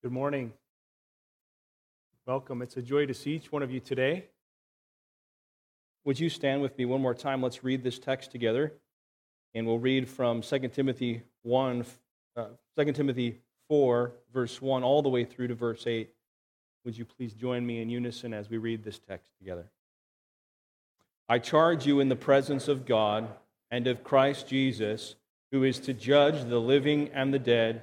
Good morning. Welcome. It's a joy to see each one of you today. Would you stand with me one more time? Let's read this text together. And we'll read from 2 Timothy 1, uh, 2 Timothy 4, verse 1, all the way through to verse 8. Would you please join me in unison as we read this text together? I charge you in the presence of God and of Christ Jesus, who is to judge the living and the dead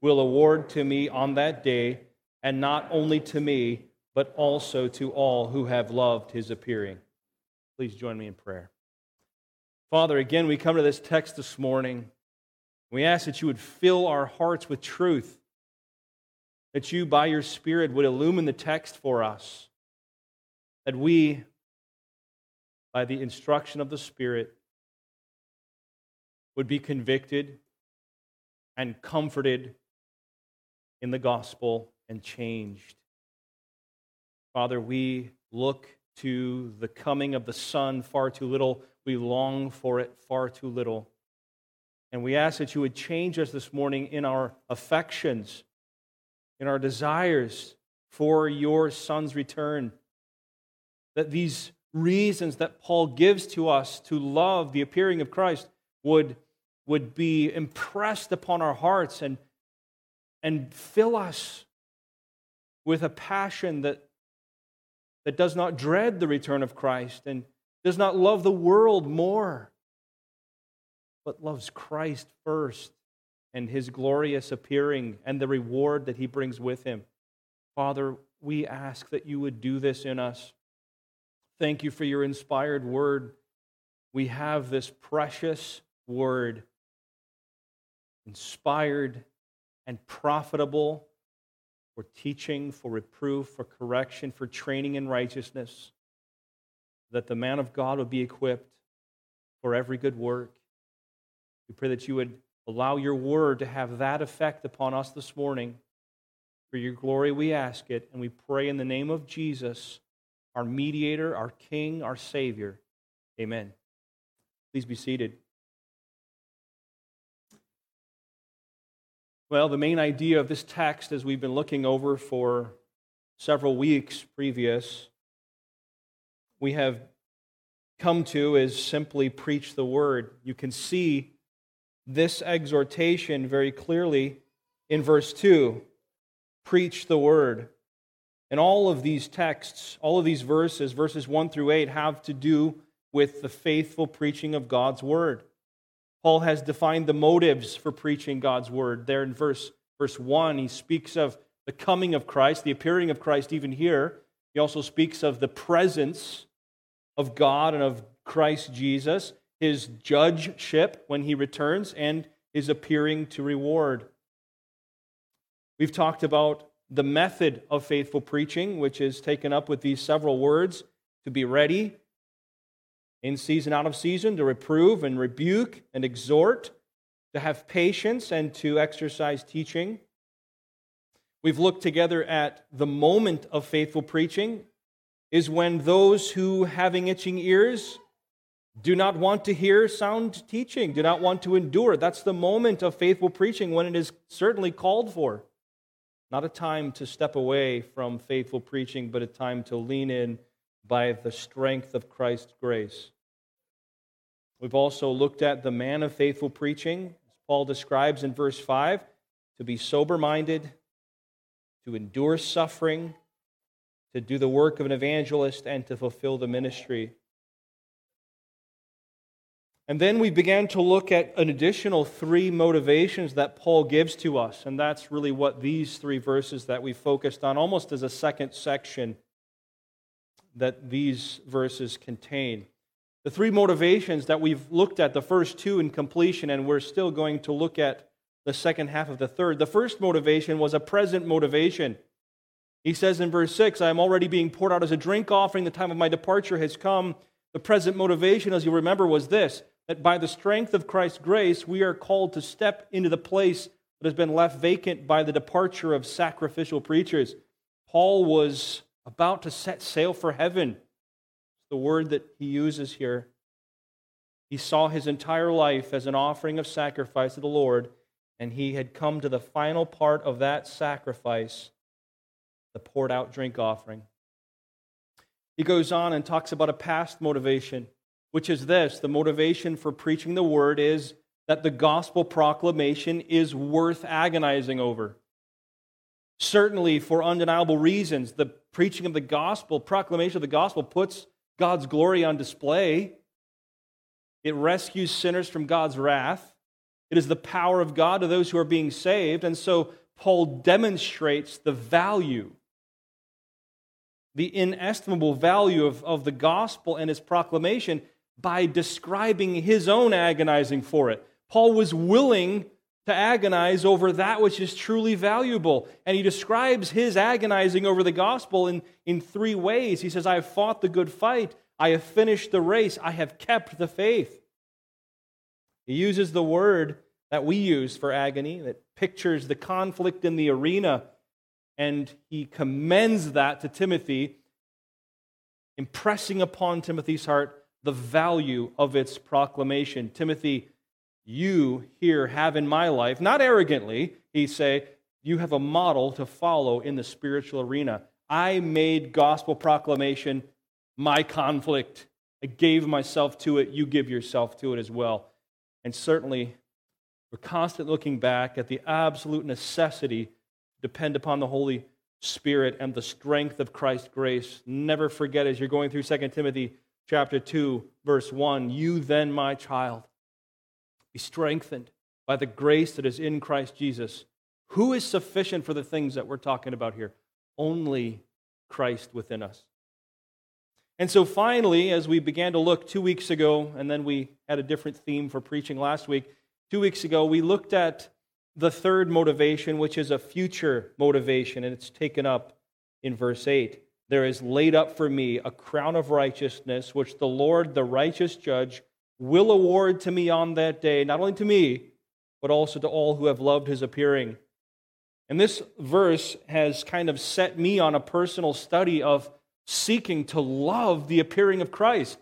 will award to me on that day, and not only to me, but also to all who have loved his appearing. Please join me in prayer. Father, again, we come to this text this morning. We ask that you would fill our hearts with truth, that you, by your Spirit, would illumine the text for us, that we, by the instruction of the Spirit, would be convicted and comforted in the gospel and changed. Father, we look to the coming of the Son far too little. We long for it far too little. And we ask that you would change us this morning in our affections, in our desires for your Son's return. That these reasons that Paul gives to us to love the appearing of Christ would, would be impressed upon our hearts and and fill us with a passion that, that does not dread the return of Christ and does not love the world more, but loves Christ first and his glorious appearing and the reward that he brings with him. Father, we ask that you would do this in us. Thank you for your inspired word. We have this precious word, inspired and profitable for teaching, for reproof, for correction, for training in righteousness, that the man of God would be equipped for every good work. We pray that you would allow your word to have that effect upon us this morning. For your glory, we ask it, and we pray in the name of Jesus, our mediator, our King, our Savior. Amen. Please be seated. Well, the main idea of this text, as we've been looking over for several weeks previous, we have come to is simply preach the word. You can see this exhortation very clearly in verse 2 preach the word. And all of these texts, all of these verses, verses 1 through 8, have to do with the faithful preaching of God's word. Paul has defined the motives for preaching God's word. There in verse, verse 1, he speaks of the coming of Christ, the appearing of Christ, even here. He also speaks of the presence of God and of Christ Jesus, his judgeship when he returns, and his appearing to reward. We've talked about the method of faithful preaching, which is taken up with these several words to be ready, in season, out of season, to reprove and rebuke and exhort, to have patience and to exercise teaching. We've looked together at the moment of faithful preaching is when those who, having itching ears, do not want to hear sound teaching, do not want to endure. That's the moment of faithful preaching when it is certainly called for. Not a time to step away from faithful preaching, but a time to lean in by the strength of Christ's grace. We've also looked at the man of faithful preaching, as Paul describes in verse 5, to be sober minded, to endure suffering, to do the work of an evangelist, and to fulfill the ministry. And then we began to look at an additional three motivations that Paul gives to us. And that's really what these three verses that we focused on, almost as a second section, that these verses contain. The three motivations that we've looked at, the first two in completion, and we're still going to look at the second half of the third. The first motivation was a present motivation. He says in verse 6, I am already being poured out as a drink offering. The time of my departure has come. The present motivation, as you remember, was this that by the strength of Christ's grace, we are called to step into the place that has been left vacant by the departure of sacrificial preachers. Paul was about to set sail for heaven. It's the word that he uses here. He saw his entire life as an offering of sacrifice to the Lord, and he had come to the final part of that sacrifice, the poured out drink offering. He goes on and talks about a past motivation which is this the motivation for preaching the word is that the gospel proclamation is worth agonizing over. Certainly, for undeniable reasons, the preaching of the gospel, proclamation of the gospel, puts God's glory on display. It rescues sinners from God's wrath. It is the power of God to those who are being saved. And so, Paul demonstrates the value, the inestimable value of, of the gospel and its proclamation by describing his own agonizing for it. Paul was willing to agonize over that which is truly valuable. And he describes his agonizing over the gospel in, in three ways. He says, I have fought the good fight, I have finished the race, I have kept the faith. He uses the word that we use for agony that pictures the conflict in the arena, and he commends that to Timothy, impressing upon Timothy's heart the value of its proclamation. Timothy, you here have in my life, not arrogantly, he say, you have a model to follow in the spiritual arena. I made gospel proclamation my conflict. I gave myself to it. You give yourself to it as well. And certainly, we're constantly looking back at the absolute necessity to depend upon the Holy Spirit and the strength of Christ's grace. Never forget as you're going through 2 Timothy chapter 2, verse 1 You then, my child, be strengthened by the grace that is in Christ Jesus. Who is sufficient for the things that we're talking about here? Only Christ within us. And so finally, as we began to look two weeks ago, and then we had a different theme for preaching last week, two weeks ago, we looked at the third motivation, which is a future motivation, and it's taken up in verse 8 there is laid up for me a crown of righteousness, which the Lord, the righteous judge, will award to me on that day, not only to me, but also to all who have loved his appearing. And this verse has kind of set me on a personal study of seeking to love the appearing of Christ.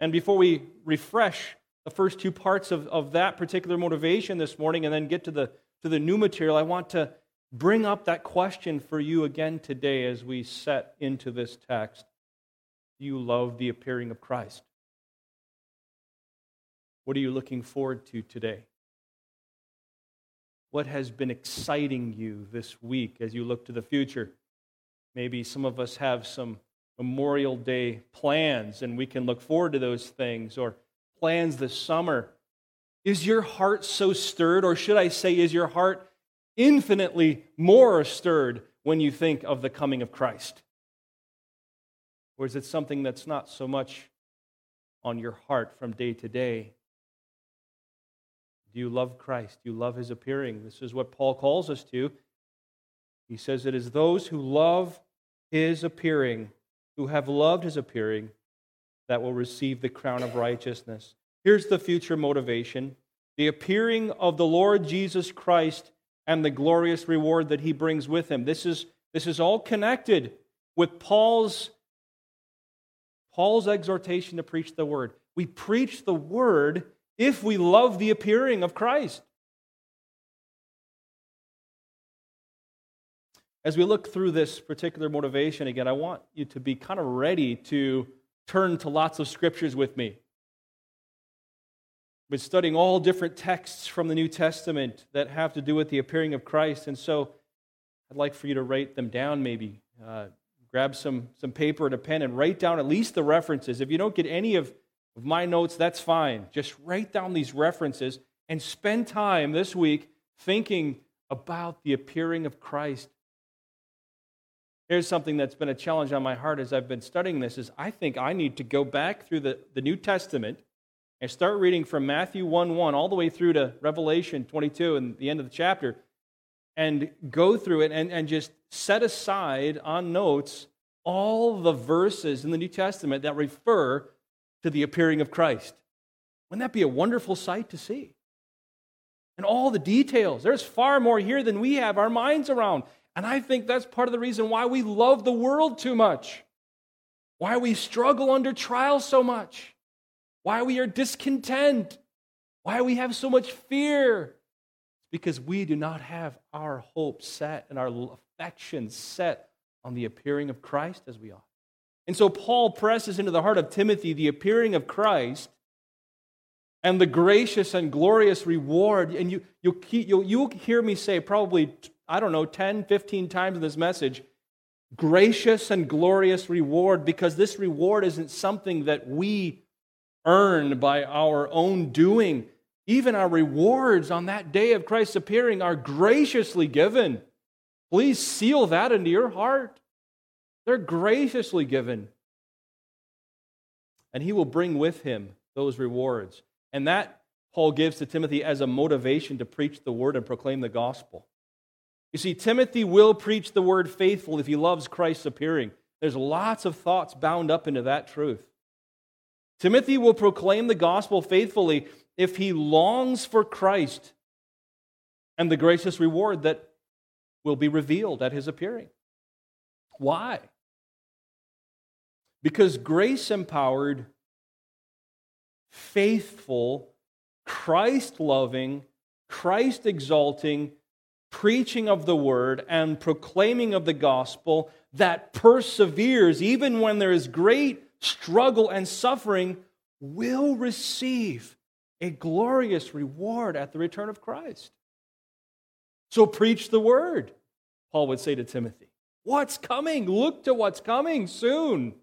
And before we refresh the first two parts of, of that particular motivation this morning and then get to the, to the new material, I want to bring up that question for you again today as we set into this text. Do you love the appearing of Christ? What are you looking forward to today? What has been exciting you this week as you look to the future? Maybe some of us have some Memorial Day plans and we can look forward to those things or plans this summer. Is your heart so stirred, or should I say, is your heart infinitely more stirred when you think of the coming of Christ? Or is it something that's not so much on your heart from day to day? Do you love Christ? Do you love his appearing? This is what Paul calls us to. He says it is those who love his appearing, who have loved his appearing, that will receive the crown of righteousness. Here's the future motivation the appearing of the Lord Jesus Christ and the glorious reward that he brings with him. This is, this is all connected with Paul's, Paul's exhortation to preach the word. We preach the word if we love the appearing of Christ. As we look through this particular motivation again, I want you to be kind of ready to turn to lots of scriptures with me been studying all different texts from the New Testament that have to do with the appearing of Christ. And so I'd like for you to write them down maybe. Uh, grab some, some paper and a pen and write down at least the references. If you don't get any of, of my notes, that's fine. Just write down these references and spend time this week thinking about the appearing of Christ. Here's something that's been a challenge on my heart as I've been studying this is I think I need to go back through the, the New Testament and start reading from Matthew 1 1 all the way through to Revelation 22 and the end of the chapter and go through it and, and just set aside on notes all the verses in the New Testament that refer to the appearing of Christ. Wouldn't that be a wonderful sight to see? And all the details. There's far more here than we have our minds around. And I think that's part of the reason why we love the world too much, why we struggle under trials so much, why we are discontent, why we have so much fear. Because we do not have our hope set and our affection set on the appearing of Christ as we ought. And so Paul presses into the heart of Timothy the appearing of Christ and the gracious and glorious reward. And you, you'll, you'll, you'll hear me say probably, I don't know, 10, 15 times in this message, gracious and glorious reward, because this reward isn't something that we earn by our own doing. Even our rewards on that day of Christ's appearing are graciously given. Please seal that into your heart. They're graciously given. And he will bring with him those rewards. And that Paul gives to Timothy as a motivation to preach the word and proclaim the gospel. You see, Timothy will preach the word faithful if he loves Christ's appearing. There's lots of thoughts bound up into that truth. Timothy will proclaim the gospel faithfully if he longs for Christ and the gracious reward that will be revealed at his appearing. Why? Because grace empowered, faithful, Christ loving, Christ exalting preaching of the word and proclaiming of the gospel that perseveres even when there is great struggle and suffering will receive a glorious reward at the return of Christ. So preach the word, Paul would say to Timothy. What's coming? Look to what's coming soon.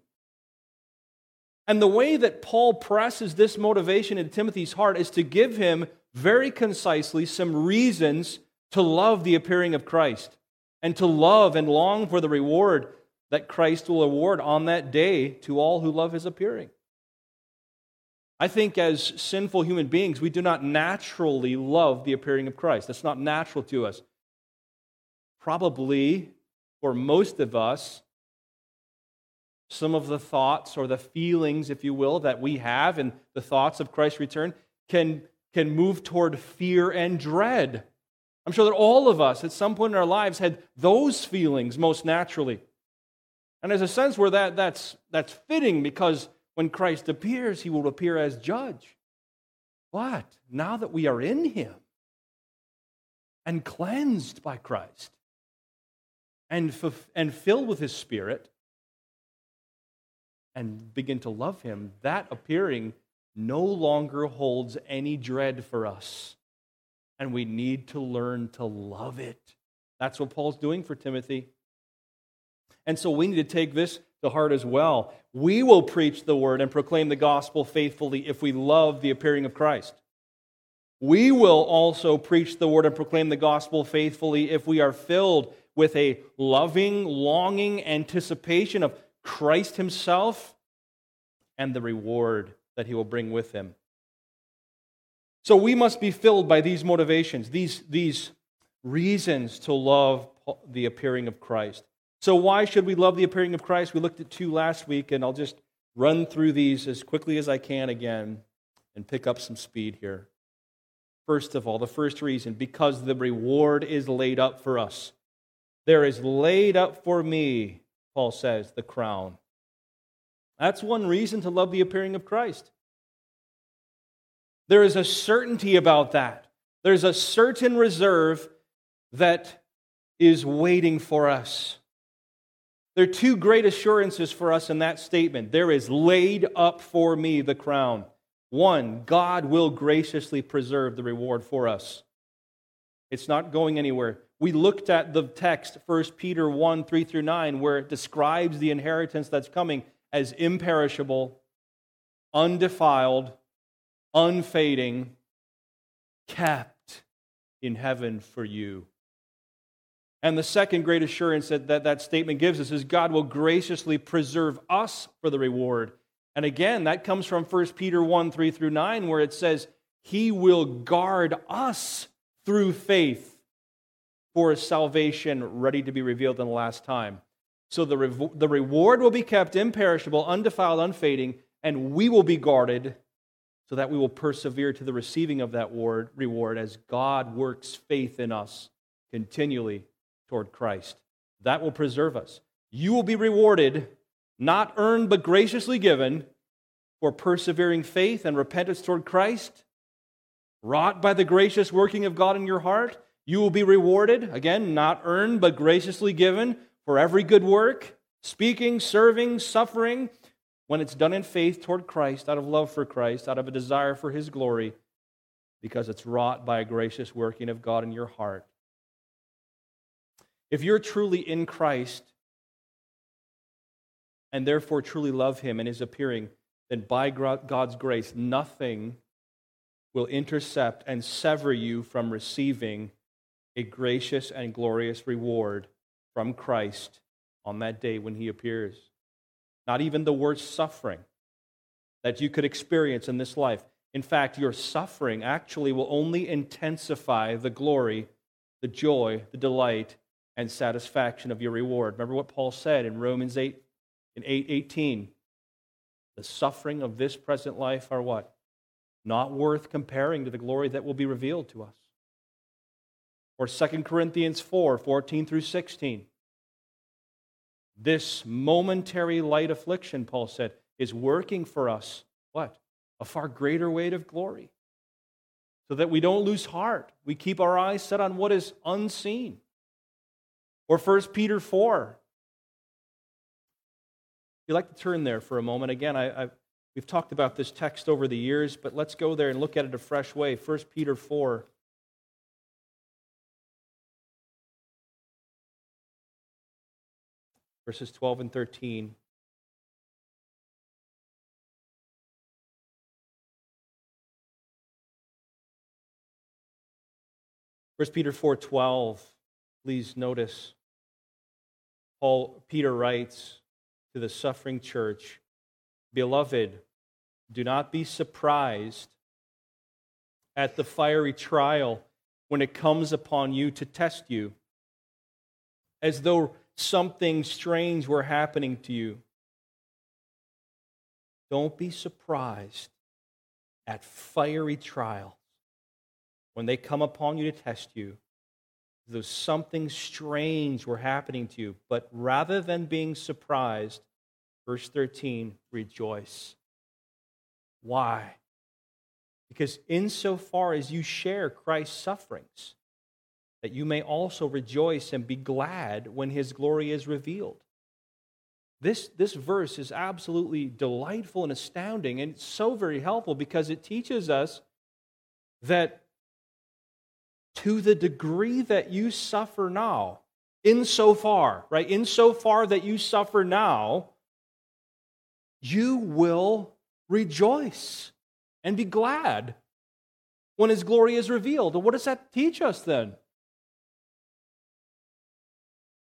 And the way that Paul presses this motivation into Timothy's heart is to give him very concisely some reasons to love the appearing of Christ and to love and long for the reward that Christ will award on that day to all who love his appearing. I think as sinful human beings, we do not naturally love the appearing of Christ. That's not natural to us. Probably for most of us, some of the thoughts or the feelings, if you will, that we have and the thoughts of Christ's return can, can move toward fear and dread. I'm sure that all of us at some point in our lives had those feelings most naturally. And there's a sense where that, that's, that's fitting because when Christ appears, he will appear as judge. But now that we are in him and cleansed by Christ and, and filled with his spirit, and begin to love him, that appearing no longer holds any dread for us. And we need to learn to love it. That's what Paul's doing for Timothy. And so we need to take this to heart as well. We will preach the word and proclaim the gospel faithfully if we love the appearing of Christ. We will also preach the word and proclaim the gospel faithfully if we are filled with a loving, longing anticipation of Christ Himself and the reward that He will bring with Him. So we must be filled by these motivations, these, these reasons to love the appearing of Christ. So, why should we love the appearing of Christ? We looked at two last week, and I'll just run through these as quickly as I can again and pick up some speed here. First of all, the first reason because the reward is laid up for us. There is laid up for me, Paul says, the crown. That's one reason to love the appearing of Christ. There is a certainty about that. There's a certain reserve that is waiting for us. There are two great assurances for us in that statement. There is laid up for me the crown. One, God will graciously preserve the reward for us. It's not going anywhere. We looked at the text, 1 Peter 1 3 through 9, where it describes the inheritance that's coming as imperishable, undefiled, unfading, kept in heaven for you. And the second great assurance that, that that statement gives us is God will graciously preserve us for the reward. And again, that comes from 1 Peter 1 3 through 9, where it says, He will guard us through faith for a salvation ready to be revealed in the last time. So the, re- the reward will be kept imperishable, undefiled, unfading, and we will be guarded so that we will persevere to the receiving of that word, reward as God works faith in us continually toward Christ. That will preserve us. You will be rewarded, not earned but graciously given, for persevering faith and repentance toward Christ, wrought by the gracious working of God in your heart you will be rewarded, again, not earned, but graciously given for every good work, speaking, serving, suffering, when it's done in faith toward Christ, out of love for Christ, out of a desire for his glory, because it's wrought by a gracious working of God in your heart. If you're truly in Christ and therefore truly love him and his appearing, then by God's grace, nothing will intercept and sever you from receiving a gracious and glorious reward from Christ on that day when he appears. Not even the worst suffering that you could experience in this life. In fact, your suffering actually will only intensify the glory, the joy, the delight, and satisfaction of your reward. Remember what Paul said in Romans 8 in 8 18. The suffering of this present life are what? Not worth comparing to the glory that will be revealed to us. Or 2 Corinthians 4 14 through 16. This momentary light affliction, Paul said, is working for us what? A far greater weight of glory. So that we don't lose heart. We keep our eyes set on what is unseen. Or 1 Peter 4. If you'd like to turn there for a moment, again, I, I, we've talked about this text over the years, but let's go there and look at it a fresh way. 1 Peter 4. Verses 12 and 13. First Peter 4:12, please notice Paul Peter writes to the suffering church, "Beloved, do not be surprised at the fiery trial when it comes upon you to test you, as though something strange were happening to you. Don't be surprised at fiery trials when they come upon you to test you. Though something strange were happening to you, but rather than being surprised, verse 13, rejoice. Why? Because insofar as you share Christ's sufferings, that you may also rejoice and be glad when his glory is revealed. This, this verse is absolutely delightful and astounding, and it's so very helpful because it teaches us that to the degree that you suffer now, insofar, right, insofar that you suffer now, you will rejoice and be glad when his glory is revealed. And what does that teach us then?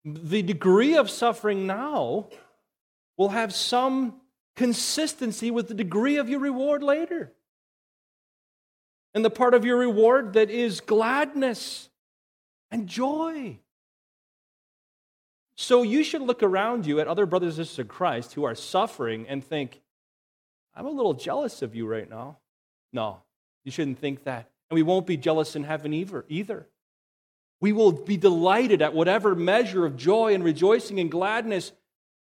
The degree of suffering now will have some consistency with the degree of your reward later. And the part of your reward that is gladness and joy. So you should look around you at other brothers and sisters in Christ who are suffering and think, I'm a little jealous of you right now. No, you shouldn't think that. And we won't be jealous in heaven either. We will be delighted at whatever measure of joy and rejoicing and gladness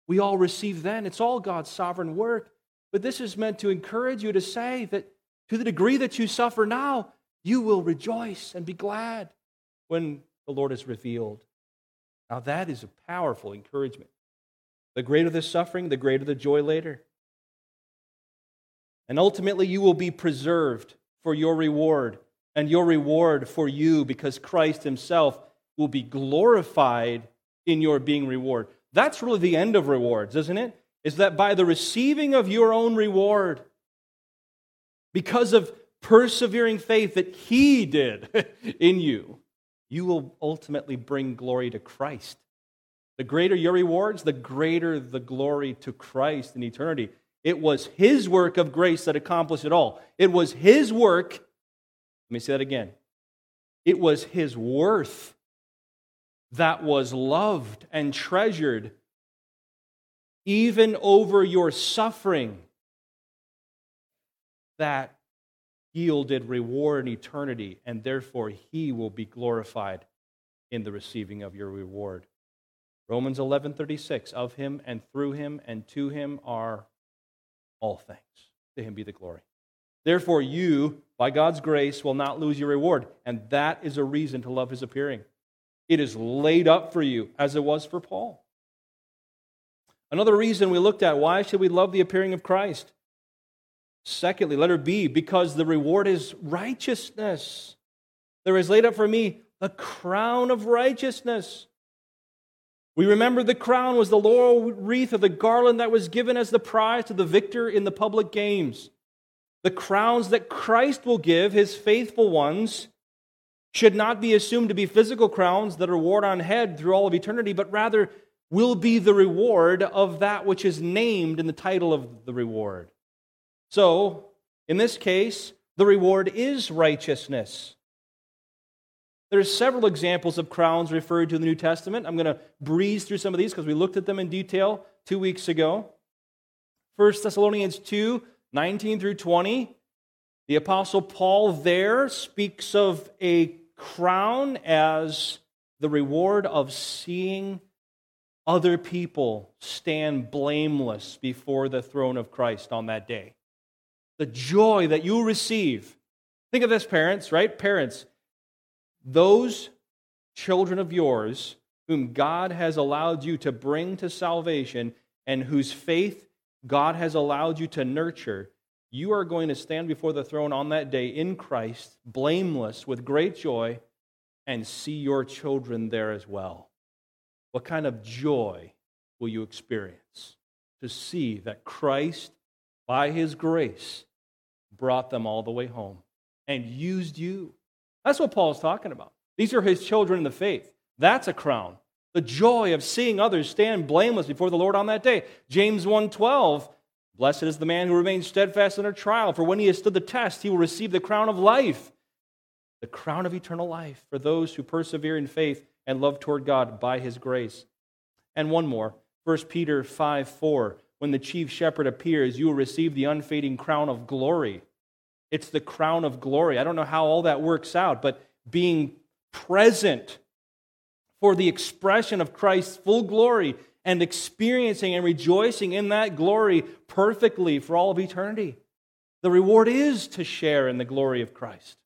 we all receive then. It's all God's sovereign work. But this is meant to encourage you to say that to the degree that you suffer now, you will rejoice and be glad when the Lord is revealed. Now, that is a powerful encouragement. The greater the suffering, the greater the joy later. And ultimately, you will be preserved for your reward and your reward for you because Christ himself will be glorified in your being reward. That's really the end of rewards, isn't it? Is that by the receiving of your own reward, because of persevering faith that He did in you, you will ultimately bring glory to Christ. The greater your rewards, the greater the glory to Christ in eternity. It was His work of grace that accomplished it all. It was His work. Let me say that again. It was His worth that was loved and treasured even over your suffering that yielded reward in eternity, and therefore He will be glorified in the receiving of your reward. Romans 11:36 of him and through him and to him are all things. To him be the glory. Therefore you by God's grace will not lose your reward, and that is a reason to love his appearing. It is laid up for you as it was for Paul. Another reason we looked at why should we love the appearing of Christ? Secondly, letter B, because the reward is righteousness. There is laid up for me the crown of righteousness. We remember the crown was the laurel wreath of the garland that was given as the prize to the victor in the public games. The crowns that Christ will give his faithful ones should not be assumed to be physical crowns that are worn on head through all of eternity, but rather will be the reward of that which is named in the title of the reward. So, in this case, the reward is righteousness. There's several examples of crowns referred to in the New Testament. I'm going to breeze through some of these because we looked at them in detail two weeks ago. 1 Thessalonians 2 19 through 20. The Apostle Paul there speaks of a crown as the reward of seeing other people stand blameless before the throne of Christ on that day. The joy that you receive. Think of this, parents, right? Parents, those children of yours whom God has allowed you to bring to salvation and whose faith God has allowed you to nurture, you are going to stand before the throne on that day in Christ, blameless, with great joy, and see your children there as well. What kind of joy will you experience to see that Christ, by his grace, brought them all the way home and used you that's what Paul's talking about. These are his children in the faith. That's a crown. The joy of seeing others stand blameless before the Lord on that day. James 1:12, blessed is the man who remains steadfast under trial, for when he has stood the test, he will receive the crown of life, the crown of eternal life for those who persevere in faith and love toward God by his grace. And one more, 1 Peter 5 4. When the chief shepherd appears, you will receive the unfading crown of glory. It's the crown of glory. I don't know how all that works out, but being present for the expression of Christ's full glory and experiencing and rejoicing in that glory perfectly for all of eternity. The reward is to share in the glory of Christ.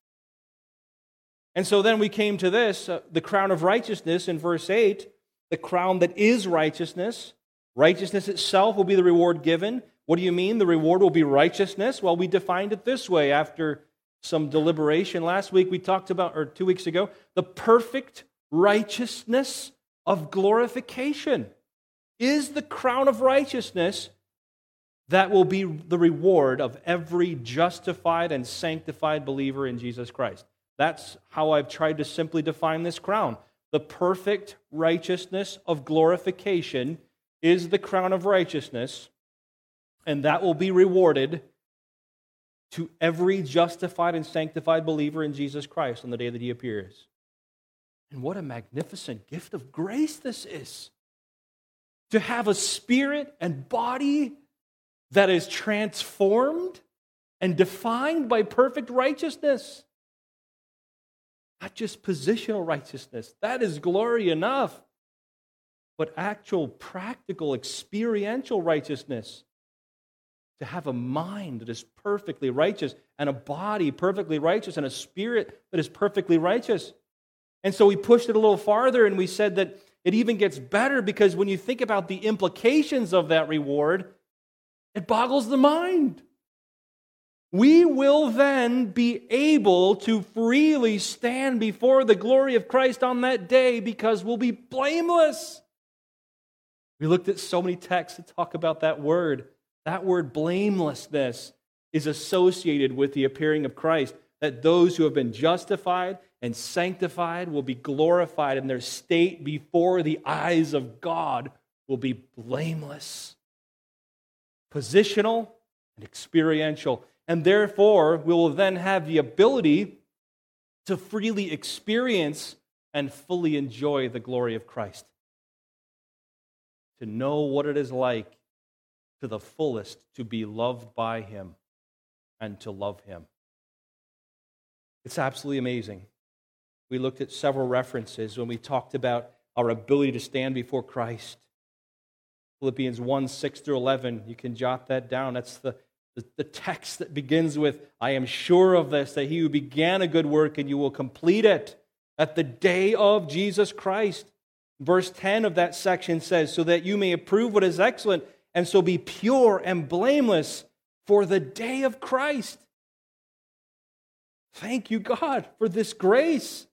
And so then we came to this uh, the crown of righteousness in verse 8, the crown that is righteousness. Righteousness itself will be the reward given. What do you mean? The reward will be righteousness? Well, we defined it this way after some deliberation. Last week we talked about, or two weeks ago, the perfect righteousness of glorification is the crown of righteousness that will be the reward of every justified and sanctified believer in Jesus Christ. That's how I've tried to simply define this crown. The perfect righteousness of glorification is the crown of righteousness and that will be rewarded to every justified and sanctified believer in Jesus Christ on the day that he appears. And what a magnificent gift of grace this is. To have a spirit and body that is transformed and defined by perfect righteousness. Not just positional righteousness, that is glory enough, but actual, practical, experiential righteousness to have a mind that is perfectly righteous and a body perfectly righteous and a spirit that is perfectly righteous. And so we pushed it a little farther and we said that it even gets better because when you think about the implications of that reward, it boggles the mind. we will then be able to freely stand before the glory of Christ on that day because we'll be blameless. We looked at so many texts that talk about that word. That word blamelessness is associated with the appearing of Christ, that those who have been justified and sanctified will be glorified, and their state before the eyes of God will be blameless. Positional and experiential. And therefore, we will then have the ability to freely experience and fully enjoy the glory of Christ. To know what it is like to the fullest to be loved by Him and to love Him. It's absolutely amazing. We looked at several references when we talked about our ability to stand before Christ. Philippians 1 6 through 11. You can jot that down. That's the, the, the, text that begins with, I am sure of this, that he who began a good work and you will complete it at the day of Jesus Christ. Verse 10 of that section says, So that you may approve what is excellent and so be pure and blameless for the day of Christ. Thank you, God, for this grace.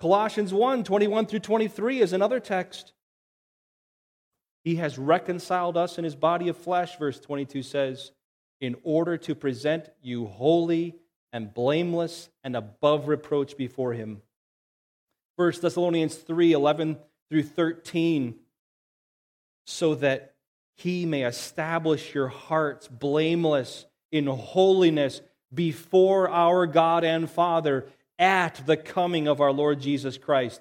Colossians 1 21 through 23 is another text. He has reconciled us in his body of flesh, verse 22 says, in order to present you holy and blameless and above reproach before him. 1 Thessalonians 3 11 through 13, so that he may establish your hearts blameless in holiness before our God and Father at the coming of our Lord Jesus Christ.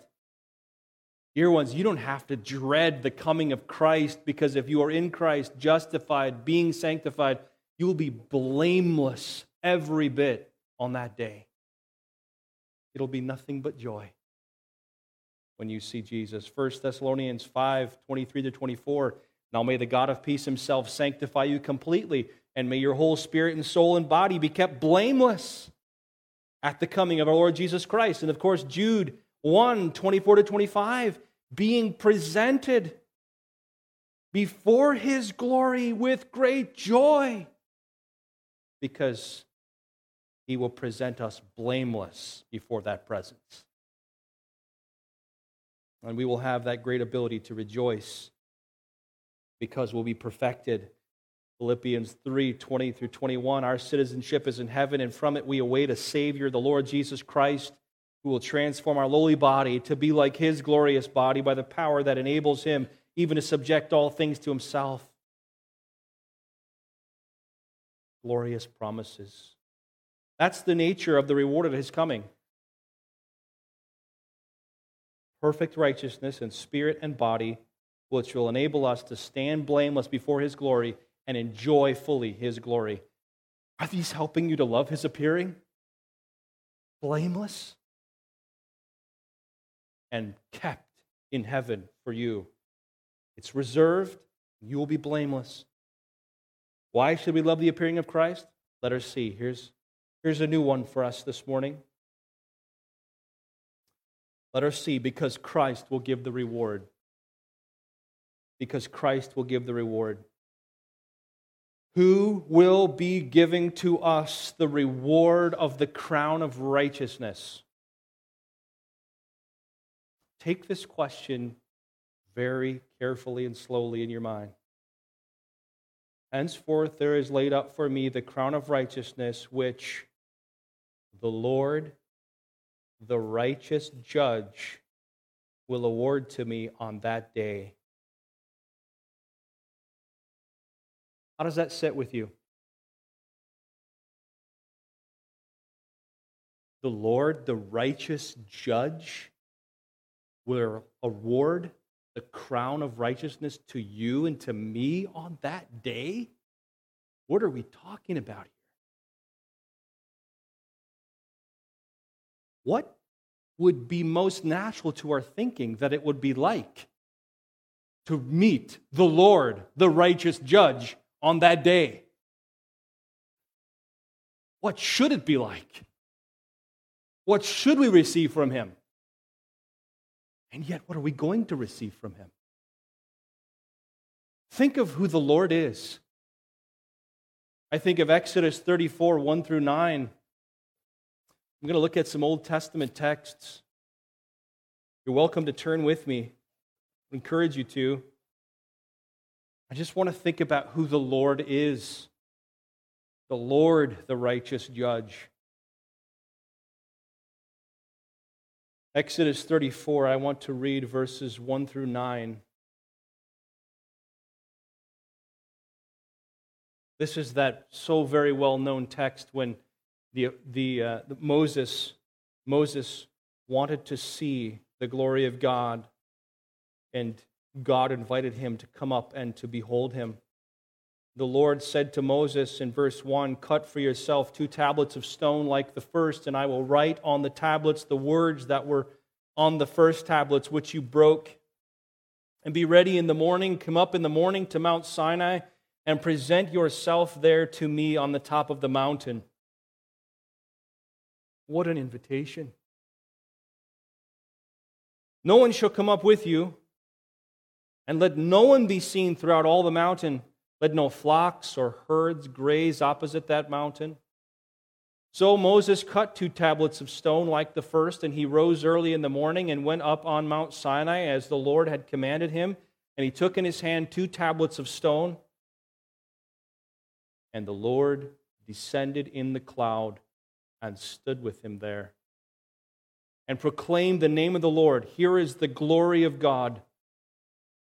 Dear ones, you don't have to dread the coming of Christ because if you are in Christ, justified, being sanctified, you will be blameless every bit on that day. It'll be nothing but joy when you see Jesus. 1 Thessalonians 5 23 to 24 now may the God of peace himself sanctify you completely, and may your whole spirit and soul and body be kept blameless at the coming of our Lord Jesus Christ. And of course, Jude 1 24 to 25, being presented before his glory with great joy, because he will present us blameless before that presence. And we will have that great ability to rejoice because we'll be perfected. Philippians 3 20 through 21. Our citizenship is in heaven, and from it we await a Savior, the Lord Jesus Christ, who will transform our lowly body to be like his glorious body by the power that enables him even to subject all things to himself. Glorious promises. That's the nature of the reward of his coming. Perfect righteousness in spirit and body which will enable us to stand blameless before his glory and enjoy fully his glory. Are these helping you to love his appearing? Blameless and kept in heaven for you. It's reserved, you will be blameless. Why should we love the appearing of Christ? Let us see. Here's, here's a new one for us this morning. Let us see, because Christ will give the reward because Christ will give the reward. Who will be giving to us the reward of the crown of righteousness? Take this question very carefully and slowly in your mind. Henceforth, there is laid up for me the crown of righteousness, which the Lord, the righteous judge, will award to me on that day How does that sit with you? The Lord, the righteous judge, will award the crown of righteousness to you and to me on that day? What are we talking about here? What would be most natural to our thinking that it would be like to meet the Lord, the righteous judge, on that day? What should it be like? What should we receive from him? And yet, what are we going to receive from him? Think of who the Lord is. I think of Exodus 34, 1 through 9. I'm going to look at some Old Testament texts. You're welcome to turn with me. I encourage you to. I just want to think about who the Lord is the Lord, the righteous judge. Exodus 34, I want to read verses 1 through 9. This is that so very well known text when the, the, uh, the, Moses, Moses wanted to see the glory of God, and God invited him to come up and to behold him. The Lord said to Moses in verse 1 Cut for yourself two tablets of stone like the first, and I will write on the tablets the words that were on the first tablets which you broke. And be ready in the morning, come up in the morning to Mount Sinai and present yourself there to me on the top of the mountain. What an invitation. No one shall come up with you, and let no one be seen throughout all the mountain. Let no flocks or herds graze opposite that mountain. So Moses cut two tablets of stone like the first, and he rose early in the morning and went up on Mount Sinai as the Lord had commanded him. And he took in his hand two tablets of stone and the Lord descended in the cloud and stood with him there and proclaimed the name of the Lord. Here is the glory of God.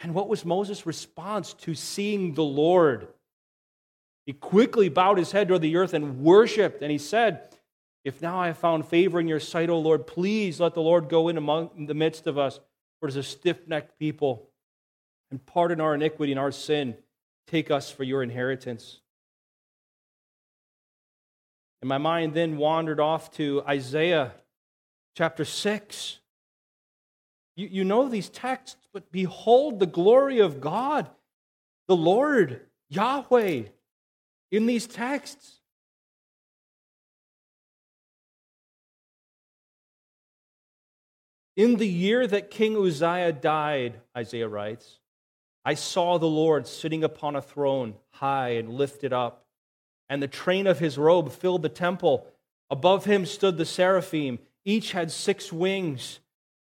And what was Moses' response to seeing the Lord? He quickly bowed his head toward the earth and worshiped, and he said, If now I have found favor in your sight, O Lord, please let the Lord go in among the midst of us, for it is a stiff necked people, and pardon our iniquity and our sin. Take us for your inheritance. And my mind then wandered off to Isaiah chapter 6. You, you know these texts, but behold the glory of God, the Lord, Yahweh, in these texts. In the year that King Uzziah died, Isaiah writes, I saw the Lord sitting upon a throne, high and lifted up and the train of his robe filled the temple. Above him stood the seraphim. Each had six wings.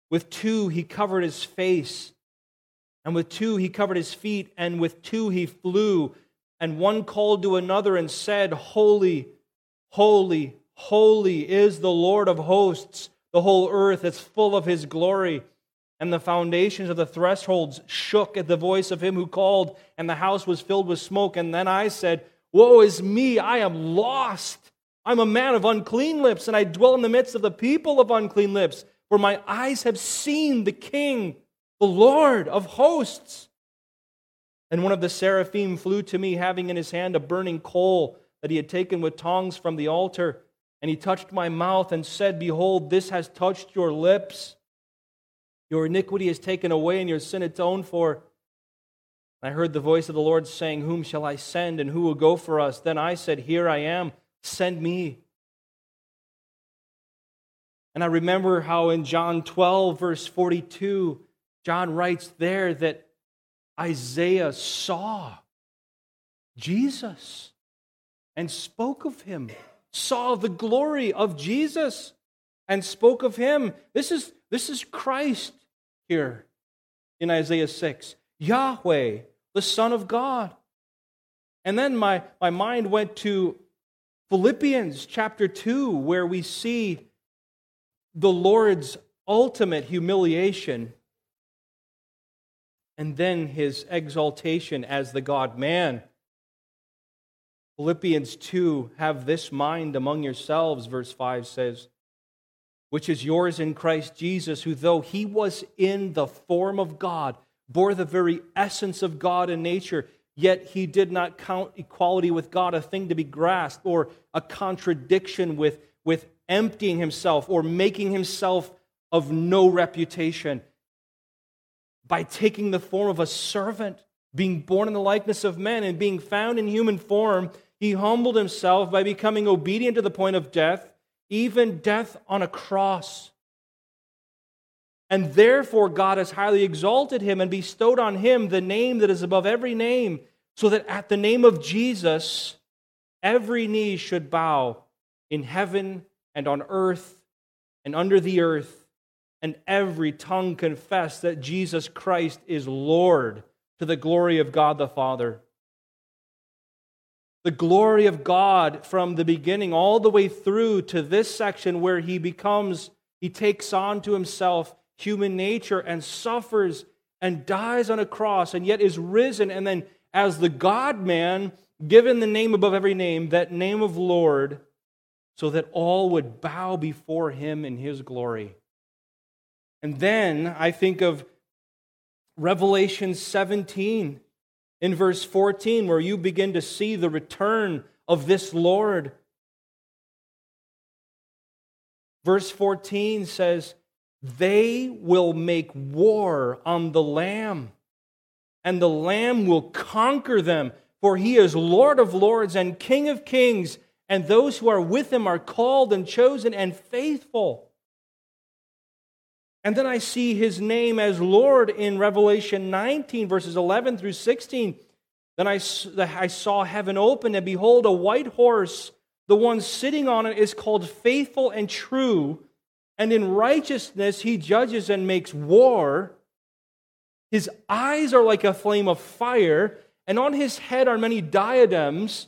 With two he covered his face, and with two he covered his feet, and with two he flew. And one called to another and said, Holy, holy, holy is the Lord of hosts. The whole earth is full of his glory. And the foundations of the thresholds shook at the voice of him who called, and the house was filled with smoke. And then I said, Woe is me, I am lost. I'm a man of unclean lips, and I dwell in the midst of the people of unclean lips, for my eyes have seen the King, the Lord of hosts. And one of the seraphim flew to me, having in his hand a burning coal that he had taken with tongs from the altar. And he touched my mouth and said, Behold, this has touched your lips. Your iniquity is taken away, and your sin atoned for. I heard the voice of the Lord saying, Whom shall I send, and who will go for us? Then I said, Here I am, send me. And I remember how in John 12, verse 42, John writes there that Isaiah saw Jesus and spoke of him, saw the glory of Jesus and spoke of him. This is, this is Christ here in Isaiah 6. Yahweh, the Son of God. And then my, my mind went to Philippians chapter 2, where we see the Lord's ultimate humiliation and then his exaltation as the God man. Philippians 2 Have this mind among yourselves, verse 5 says, which is yours in Christ Jesus, who though he was in the form of God, bore the very essence of God in nature, yet he did not count equality with God a thing to be grasped or a contradiction with, with emptying himself or making himself of no reputation. By taking the form of a servant, being born in the likeness of men, and being found in human form, he humbled himself by becoming obedient to the point of death, even death on a cross. And therefore, God has highly exalted him and bestowed on him the name that is above every name, so that at the name of Jesus, every knee should bow in heaven and on earth and under the earth, and every tongue confess that Jesus Christ is Lord to the glory of God the Father. The glory of God from the beginning all the way through to this section where he becomes, he takes on to himself human nature and suffers and dies on a cross and yet is risen and then as the God man given the name above every name, that name of Lord, so that all would bow before him in his glory. And then I think of Revelation 17 in verse 14, where you begin to see the return of this Lord. Verse 14 says, they will make war on the Lamb, and the Lamb will conquer them, for he is Lord of lords and King of kings, and those who are with him are called and chosen and faithful. And then I see his name as Lord in Revelation 19, verses 11 through 16. Then I, I saw heaven open, and behold, a white horse. The one sitting on it is called Faithful and True and in righteousness he judges and makes war. His eyes are like a flame of fire, and on his head are many diadems.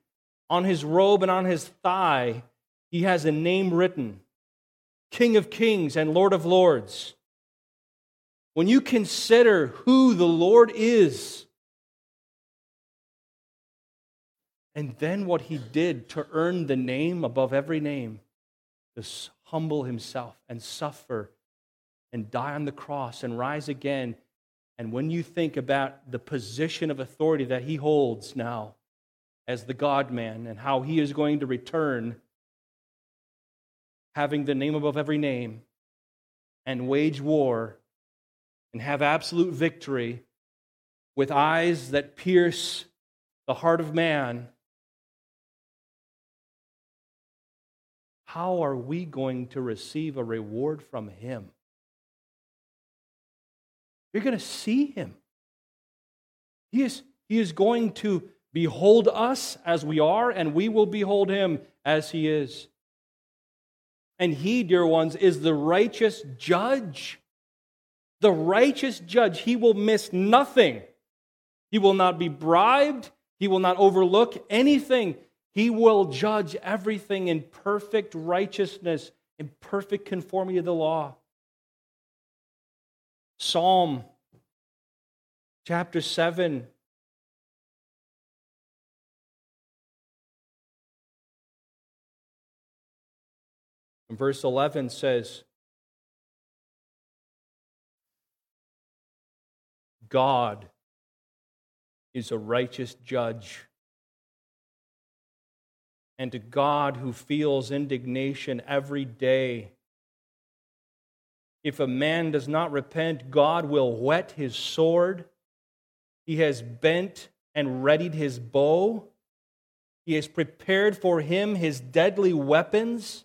On his robe and on his thigh, he has a name written King of Kings and Lord of Lords. When you consider who the Lord is, and then what he did to earn the name above every name to humble himself and suffer and die on the cross and rise again. And when you think about the position of authority that he holds now as the God man and how he is going to return, having the name above every name, and wage war and have absolute victory with eyes that pierce the heart of man how are we going to receive a reward from Him? You're going to see Him. He is, he is going to behold us as we are, and we will behold Him as He is. And He, dear ones, is the righteous judge. The righteous judge. He will miss nothing. He will not be bribed. He will not overlook anything. He will judge everything in perfect righteousness, in perfect conformity to the law. Psalm chapter 7. And verse 11 says, God is a righteous judge and to God who feels indignation every day. If a man does not repent, God will whet his sword. He has bent and readied his bow. He has prepared for him his deadly weapons,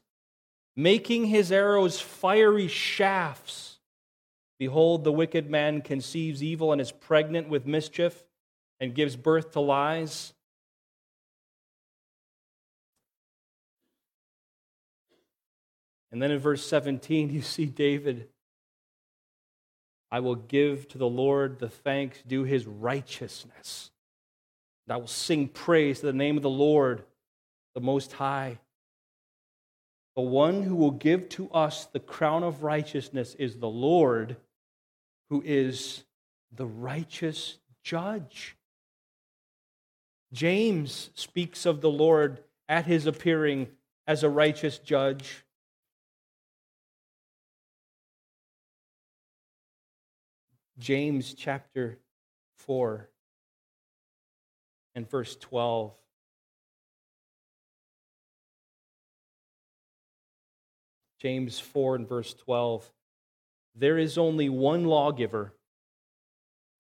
making his arrows fiery shafts. Behold, the wicked man conceives evil and is pregnant with mischief and gives birth to lies. And then in verse 17, you see David I will give to the Lord the thanks due his righteousness. And I will sing praise to the name of the Lord, the Most High. The one who will give to us the crown of righteousness is the Lord, who is the righteous judge. James speaks of the Lord at his appearing as a righteous judge. James chapter 4 and verse 12. James 4 and verse 12. There is only one lawgiver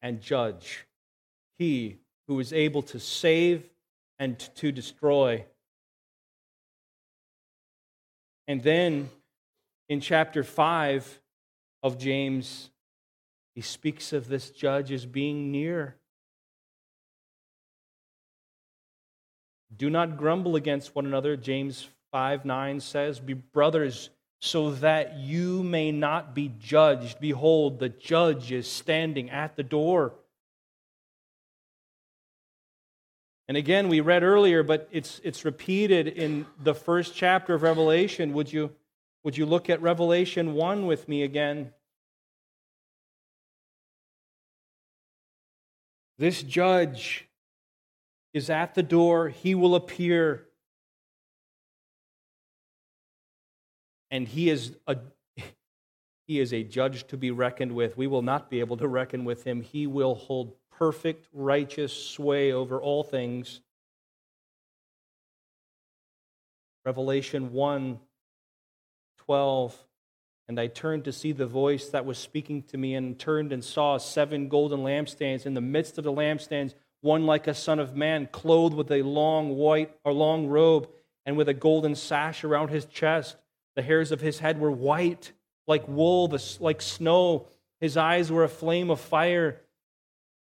and judge, he who is able to save and to destroy. And then in chapter 5 of James, he speaks of this judge as being near. Do not grumble against one another, James 5 9 says. Be brothers, so that you may not be judged. Behold, the judge is standing at the door. And again, we read earlier, but it's, it's repeated in the first chapter of Revelation. Would you, would you look at Revelation 1 with me again? This judge is at the door, he will appear. And he is a he is a judge to be reckoned with. We will not be able to reckon with him. He will hold perfect righteous sway over all things. Revelation 1 12. And I turned to see the voice that was speaking to me, and turned and saw seven golden lampstands. In the midst of the lampstands, one like a son of man, clothed with a long white or long robe, and with a golden sash around his chest. The hairs of his head were white, like wool, like snow. His eyes were a flame of fire.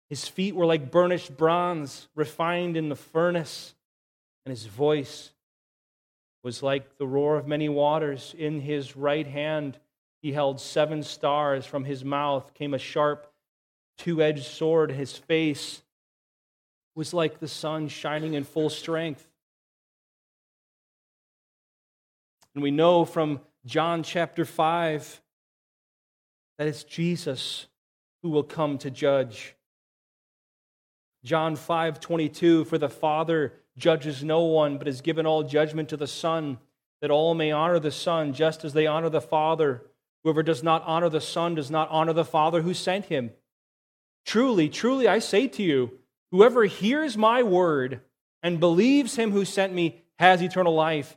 His feet were like burnished bronze, refined in the furnace. And his voice was like the roar of many waters. In his right hand he held seven stars. From his mouth came a sharp, two edged sword. His face was like the sun shining in full strength. And we know from John chapter 5 that it's Jesus who will come to judge. John 5 22, for the Father judges no one, but has given all judgment to the Son, that all may honor the Son just as they honor the Father. Whoever does not honor the Son does not honor the Father who sent him. Truly, truly, I say to you, whoever hears my word and believes him who sent me has eternal life.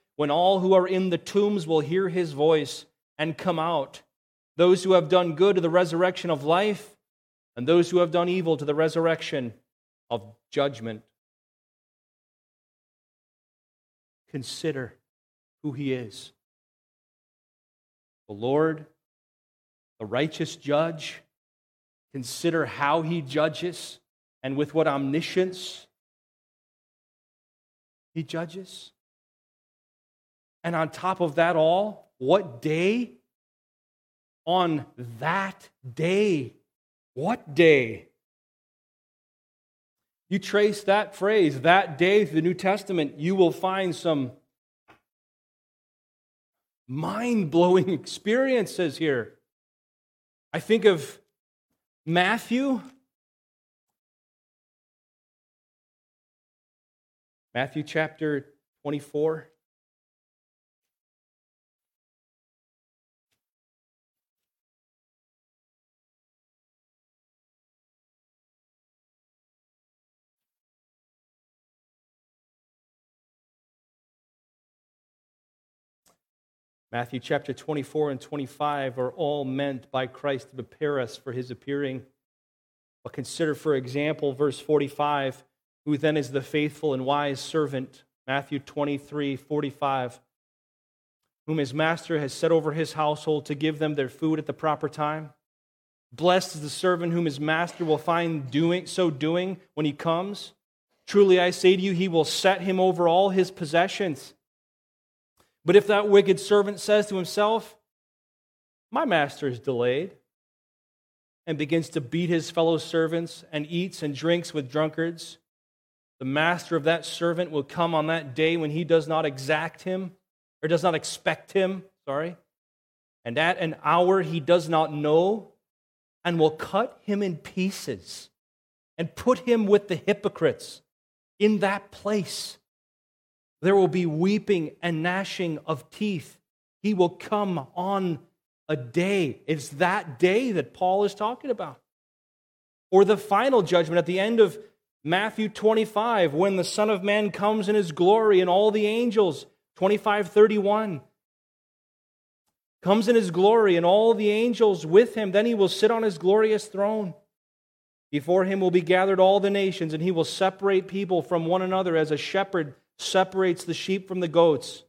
when all who are in the tombs will hear his voice and come out. Those who have done good to the resurrection of life, and those who have done evil to the resurrection of judgment. consider who he is the Lord, the righteous judge. Consider how he judges and with what omniscience he judges. And on top of that all, what day? On that day. What day? You trace that phrase, that day through the New Testament, you will find some mind blowing experiences here. I think of Matthew. Matthew chapter 24. Matthew chapter 24 and 25 are all meant by Christ to prepare us for his appearing. But consider, for example, verse 45 who then is the faithful and wise servant Matthew 23 45. Whom his master has set over his household to give them their food at the proper time. Blessed is the servant whom his master will find doing, so doing when he comes. Truly I say to you, he will set him over all his possessions. But if that wicked servant says to himself, My master is delayed, and begins to beat his fellow servants and eats and drinks with drunkards, the master of that servant will come on that day when he does not exact him, or does not expect him, sorry, and at an hour he does not know, and will cut him in pieces and put him with the hypocrites in that place. There will be weeping and gnashing of teeth. He will come on a day. It's that day that Paul is talking about. Or the final judgment at the end of Matthew 25, when the Son of Man comes in his glory and all the angels, 25 31, comes in his glory and all the angels with him, then he will sit on his glorious throne. Before him will be gathered all the nations, and he will separate people from one another as a shepherd separates the sheep from the goats.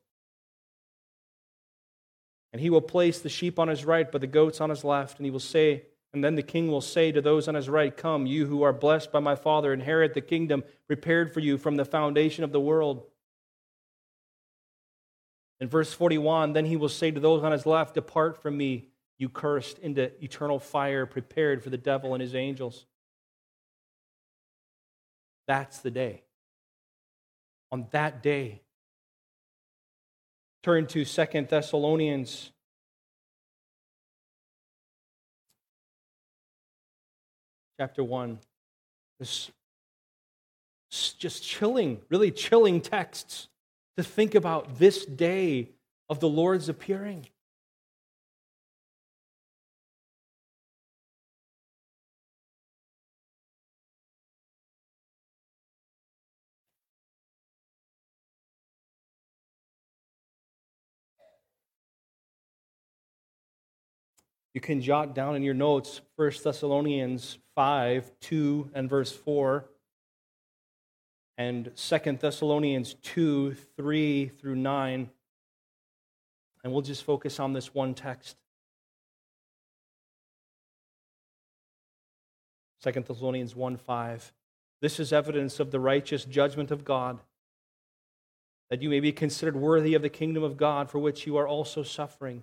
And he will place the sheep on his right, but the goats on his left. And he will say, and then the king will say to those on his right, Come, you who are blessed by my Father, inherit the kingdom prepared for you from the foundation of the world. In verse 41, then he will say to those on his left, Depart from me, you cursed, into eternal fire prepared for the devil and his angels. That's the day. On that day, turn to Second Thessalonians chapter 1. This just chilling, really chilling texts to think about this day of the Lord's appearing. You can jot down in your notes 1 Thessalonians 5, 2, and verse 4, and 2 Thessalonians 2, 3 through 9. And we'll just focus on this one text. 2 Thessalonians 1 5. This is evidence of the righteous judgment of God, that you may be considered worthy of the kingdom of God for which you are also suffering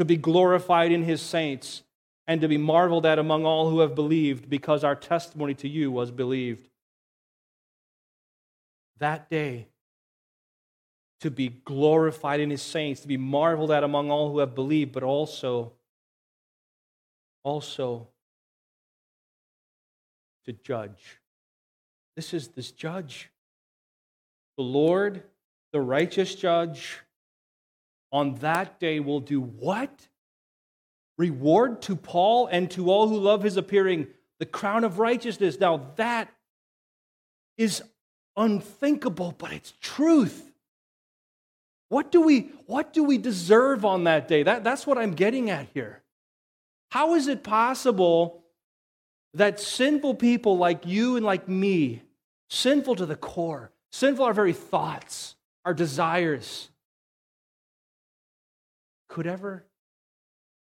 to be glorified in his saints, and to be marveled at among all who have believed, because our testimony to you was believed. That day, to be glorified in his saints, to be marveled at among all who have believed, but also, also to judge. This is this judge. The Lord, the righteous judge, on that day will do what? Reward to Paul and to all who love his appearing the crown of righteousness. Now, that is unthinkable, but it's truth. What do we, what do we deserve on that day? That, that's what I'm getting at here. How is it possible that sinful people like you and like me, sinful to the core, sinful our very thoughts, our desires, could ever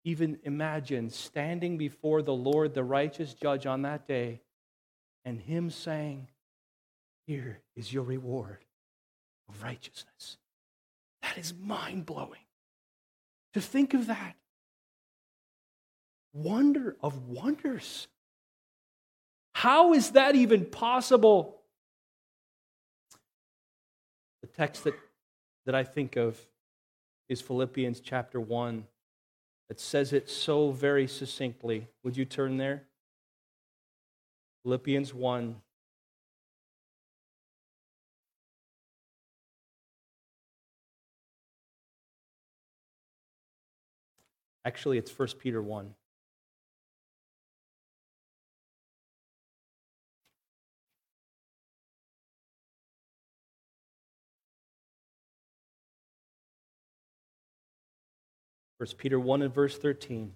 even imagine standing before the Lord, the righteous judge, on that day, and Him saying, Here is your reward of righteousness. That is mind blowing. To think of that. Wonder of wonders. How is that even possible? The text that, that I think of is Philippians chapter 1 that says it so very succinctly. Would you turn there? Philippians 1. Actually, it's 1 Peter 1. First Peter 1 and verse 13.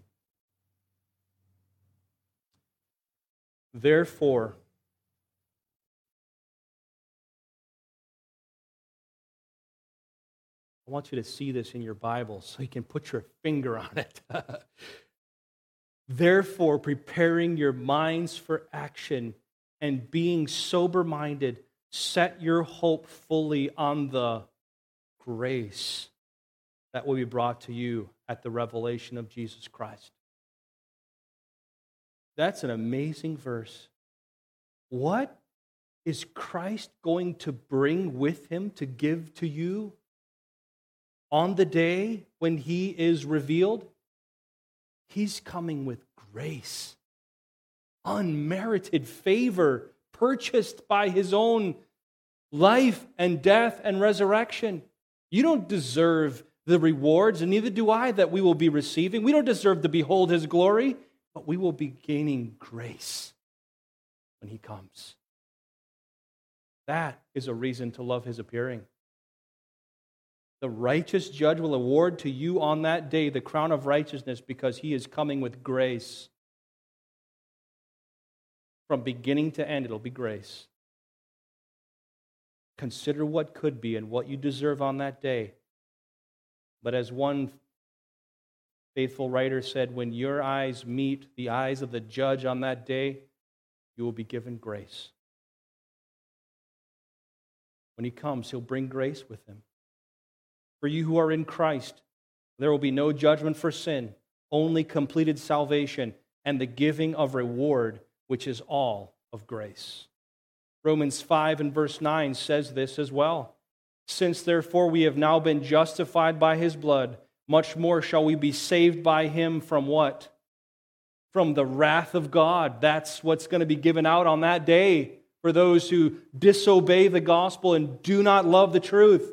Therefore, I want you to see this in your Bible so you can put your finger on it. Therefore, preparing your minds for action and being sober minded, set your hope fully on the grace that will be brought to you at the revelation of Jesus Christ. That's an amazing verse. What is Christ going to bring with him to give to you on the day when he is revealed? He's coming with grace, unmerited favor, purchased by his own life and death and resurrection. You don't deserve the rewards, and neither do I, that we will be receiving. We don't deserve to behold his glory, but we will be gaining grace when he comes. That is a reason to love his appearing. The righteous judge will award to you on that day the crown of righteousness because he is coming with grace. From beginning to end, it'll be grace. Consider what could be and what you deserve on that day. But as one faithful writer said, when your eyes meet the eyes of the judge on that day, you will be given grace. When he comes, he'll bring grace with him. For you who are in Christ, there will be no judgment for sin, only completed salvation and the giving of reward, which is all of grace. Romans 5 and verse 9 says this as well. Since therefore we have now been justified by his blood, much more shall we be saved by him from what? From the wrath of God. That's what's going to be given out on that day for those who disobey the gospel and do not love the truth.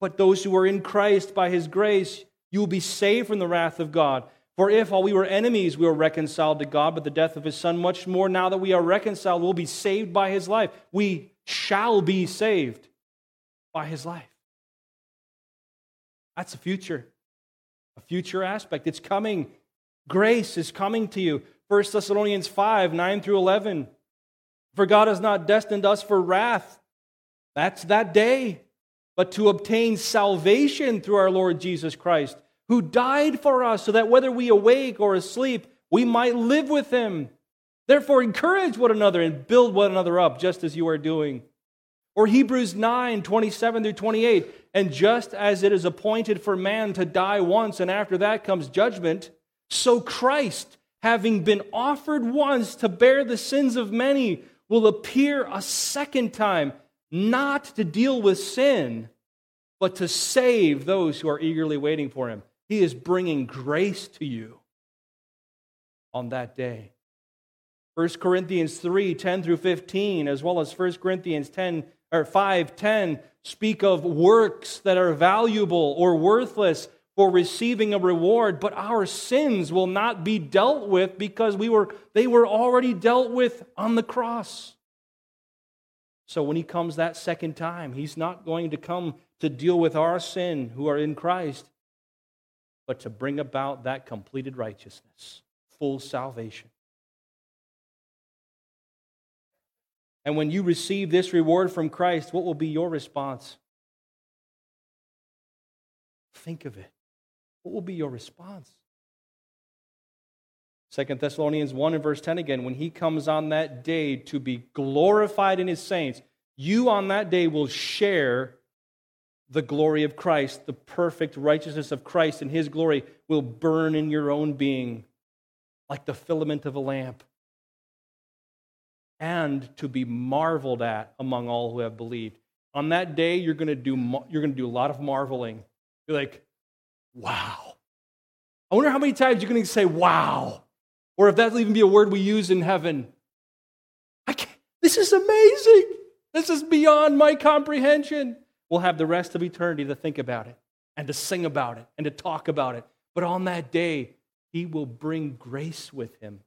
But those who are in Christ by his grace, you will be saved from the wrath of God. For if while we were enemies we were reconciled to God by the death of his Son, much more now that we are reconciled, we'll be saved by his life. We shall be saved by his life. That's a future, a future aspect. It's coming. Grace is coming to you. 1 Thessalonians 5 9 through 11. For God has not destined us for wrath. That's that day. But to obtain salvation through our Lord Jesus Christ, who died for us, so that whether we awake or asleep, we might live with him. Therefore, encourage one another and build one another up, just as you are doing. Or Hebrews 9, 27 through 28. And just as it is appointed for man to die once, and after that comes judgment, so Christ, having been offered once to bear the sins of many, will appear a second time, not to deal with sin, but to save those who are eagerly waiting for him. He is bringing grace to you on that day. 1 Corinthians 3 10 through 15, as well as 1 Corinthians 10 or 5:10 speak of works that are valuable or worthless for receiving a reward, but our sins will not be dealt with because we were they were already dealt with on the cross. So when he comes that second time, he's not going to come to deal with our sin who are in Christ, but to bring about that completed righteousness, full salvation. And when you receive this reward from Christ, what will be your response? Think of it. What will be your response? Second Thessalonians 1 and verse 10 again, when he comes on that day to be glorified in his saints, you on that day will share the glory of Christ, the perfect righteousness of Christ, and his glory will burn in your own being like the filament of a lamp and to be marveled at among all who have believed. On that day, you're going to do, you're going to do a lot of marveling. You're like, wow. I wonder how many times you're going to say, wow. Or if that'll even be a word we use in heaven. I can't, this is amazing. This is beyond my comprehension. We'll have the rest of eternity to think about it and to sing about it and to talk about it. But on that day, he will bring grace with him.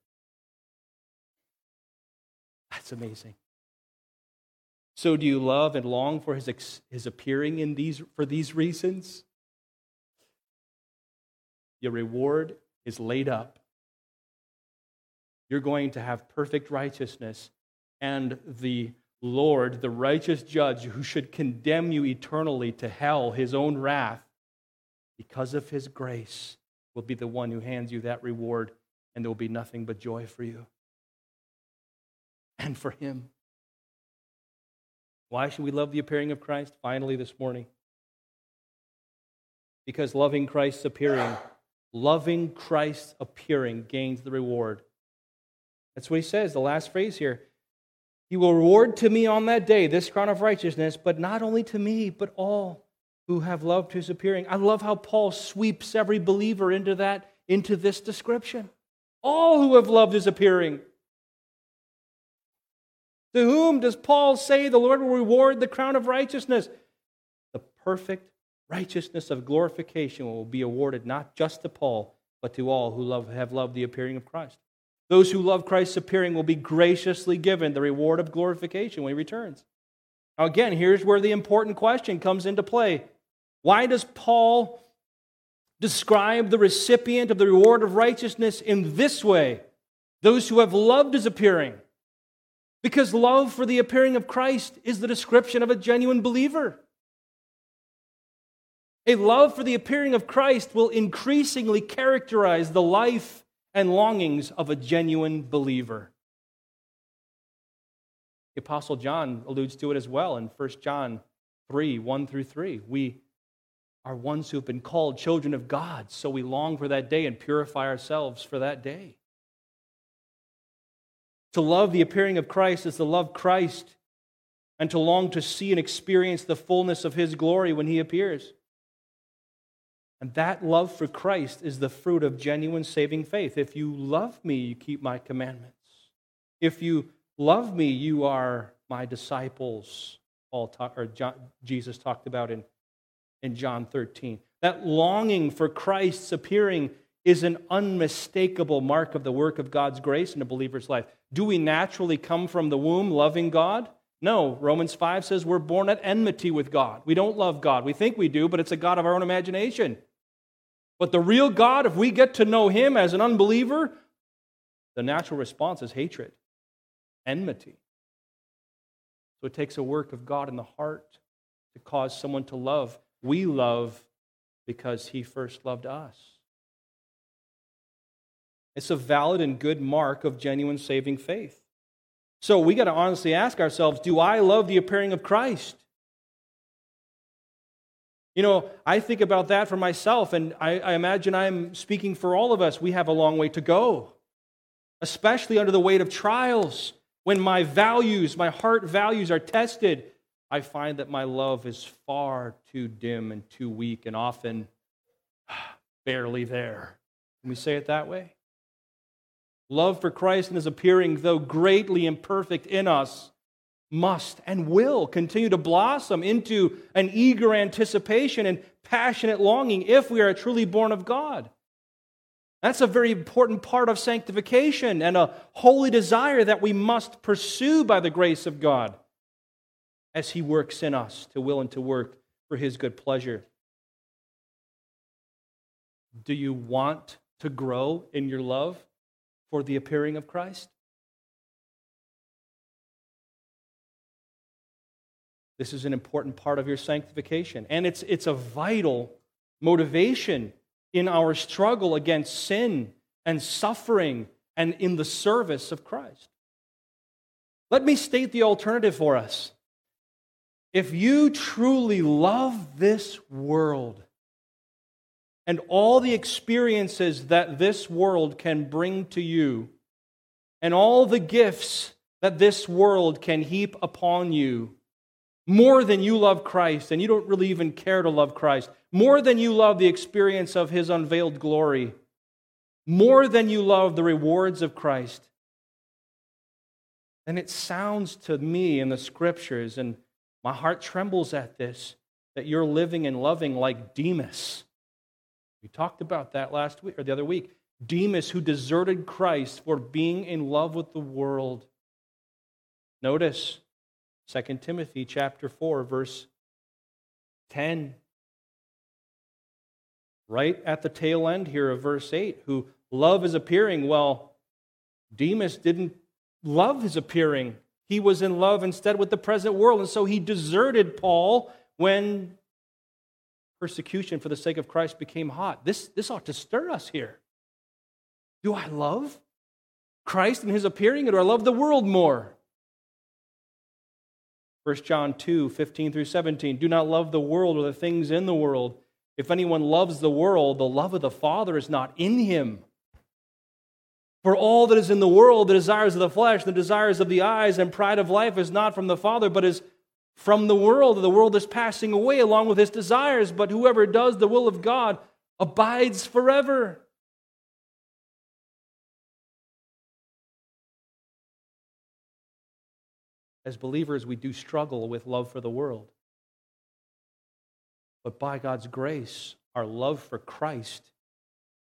That's amazing. So, do you love and long for his, his appearing in these, for these reasons? Your reward is laid up. You're going to have perfect righteousness, and the Lord, the righteous judge who should condemn you eternally to hell, his own wrath, because of his grace, will be the one who hands you that reward, and there will be nothing but joy for you and for him. Why should we love the appearing of Christ? Finally, this morning. Because loving Christ's appearing, loving Christ's appearing gains the reward. That's what he says, the last phrase here. He will reward to me on that day this crown of righteousness, but not only to me, but all who have loved his appearing. I love how Paul sweeps every believer into that, into this description. All who have loved his appearing. To whom does Paul say the Lord will reward the crown of righteousness? The perfect righteousness of glorification will be awarded not just to Paul, but to all who love, have loved the appearing of Christ. Those who love Christ's appearing will be graciously given the reward of glorification when he returns. Now, again, here's where the important question comes into play. Why does Paul describe the recipient of the reward of righteousness in this way? Those who have loved his appearing. Because love for the appearing of Christ is the description of a genuine believer. A love for the appearing of Christ will increasingly characterize the life and longings of a genuine believer. The Apostle John alludes to it as well in 1 John 3 1 through 3. We are ones who have been called children of God, so we long for that day and purify ourselves for that day. To love the appearing of Christ is to love Christ and to long to see and experience the fullness of his glory when he appears. And that love for Christ is the fruit of genuine saving faith. If you love me, you keep my commandments. If you love me, you are my disciples. Paul talk, or John, Jesus talked about in, in John 13. That longing for Christ's appearing is an unmistakable mark of the work of God's grace in a believer's life. Do we naturally come from the womb loving God? No. Romans 5 says we're born at enmity with God. We don't love God. We think we do, but it's a God of our own imagination. But the real God, if we get to know Him as an unbeliever, the natural response is hatred, enmity. So it takes a work of God in the heart to cause someone to love. We love because He first loved us. It's a valid and good mark of genuine saving faith. So we got to honestly ask ourselves do I love the appearing of Christ? You know, I think about that for myself, and I, I, imagine I'm speaking for all of us. We have a long way to go, especially under the weight of trials. When my values, my heart values are tested, I find that my love is far too dim and too weak and often barely there. Can we say it that way? Love for Christ and his appearing, though greatly imperfect in us, must and will continue to blossom into an eager anticipation and passionate longing if we are truly born of God. That's a very important part of sanctification and a holy desire that we must pursue by the grace of God as He works in us to will and to work for His good pleasure. Do you want to grow in your love? For the appearing of Christ? This is an important part of your sanctification, and it's, it's a vital motivation in our struggle against sin and suffering and in the service of Christ. Let me state the alternative for us. If you truly love this world, and all the experiences that this world can bring to you, and all the gifts that this world can heap upon you, more than you love Christ, and you don't really even care to love Christ, more than you love the experience of His unveiled glory, more than you love the rewards of Christ. And it sounds to me in the scriptures, and my heart trembles at this, that you're living and loving like Demas We talked about that last week or the other week. Demas, who deserted Christ for being in love with the world. Notice 2 Timothy chapter 4 verse 10 right at the tail end here of verse 8 who love is appearing well Demas didn't love his appearing he was in love instead with the present world and so he deserted Paul when persecution for the sake of Christ became hot this this ought to stir us here do I love Christ and his appearing, or do I love the world more? 1 John 2 15 through 17. Do not love the world or the things in the world. If anyone loves the world, the love of the Father is not in him. For all that is in the world, the desires of the flesh, the desires of the eyes, and pride of life is not from the Father, but is from the world. The world is passing away along with its desires, but whoever does the will of God abides forever. As believers, we do struggle with love for the world. But by God's grace, our love for Christ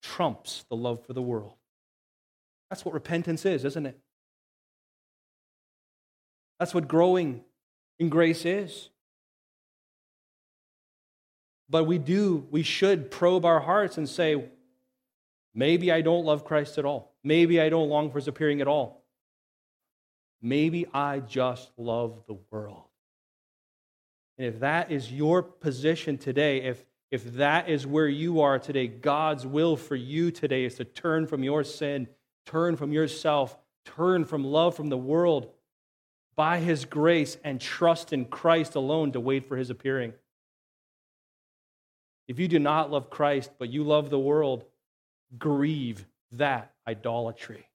trumps the love for the world. That's what repentance is, isn't it? That's what growing in grace is. But we do, we should probe our hearts and say, maybe I don't love Christ at all. Maybe I don't long for his appearing at all. Maybe I just love the world. And if that is your position today, if, if that is where you are today, God's will for you today is to turn from your sin, turn from yourself, turn from love from the world by His grace, and trust in Christ alone to wait for His appearing. If you do not love Christ, but you love the world, grieve that idolatry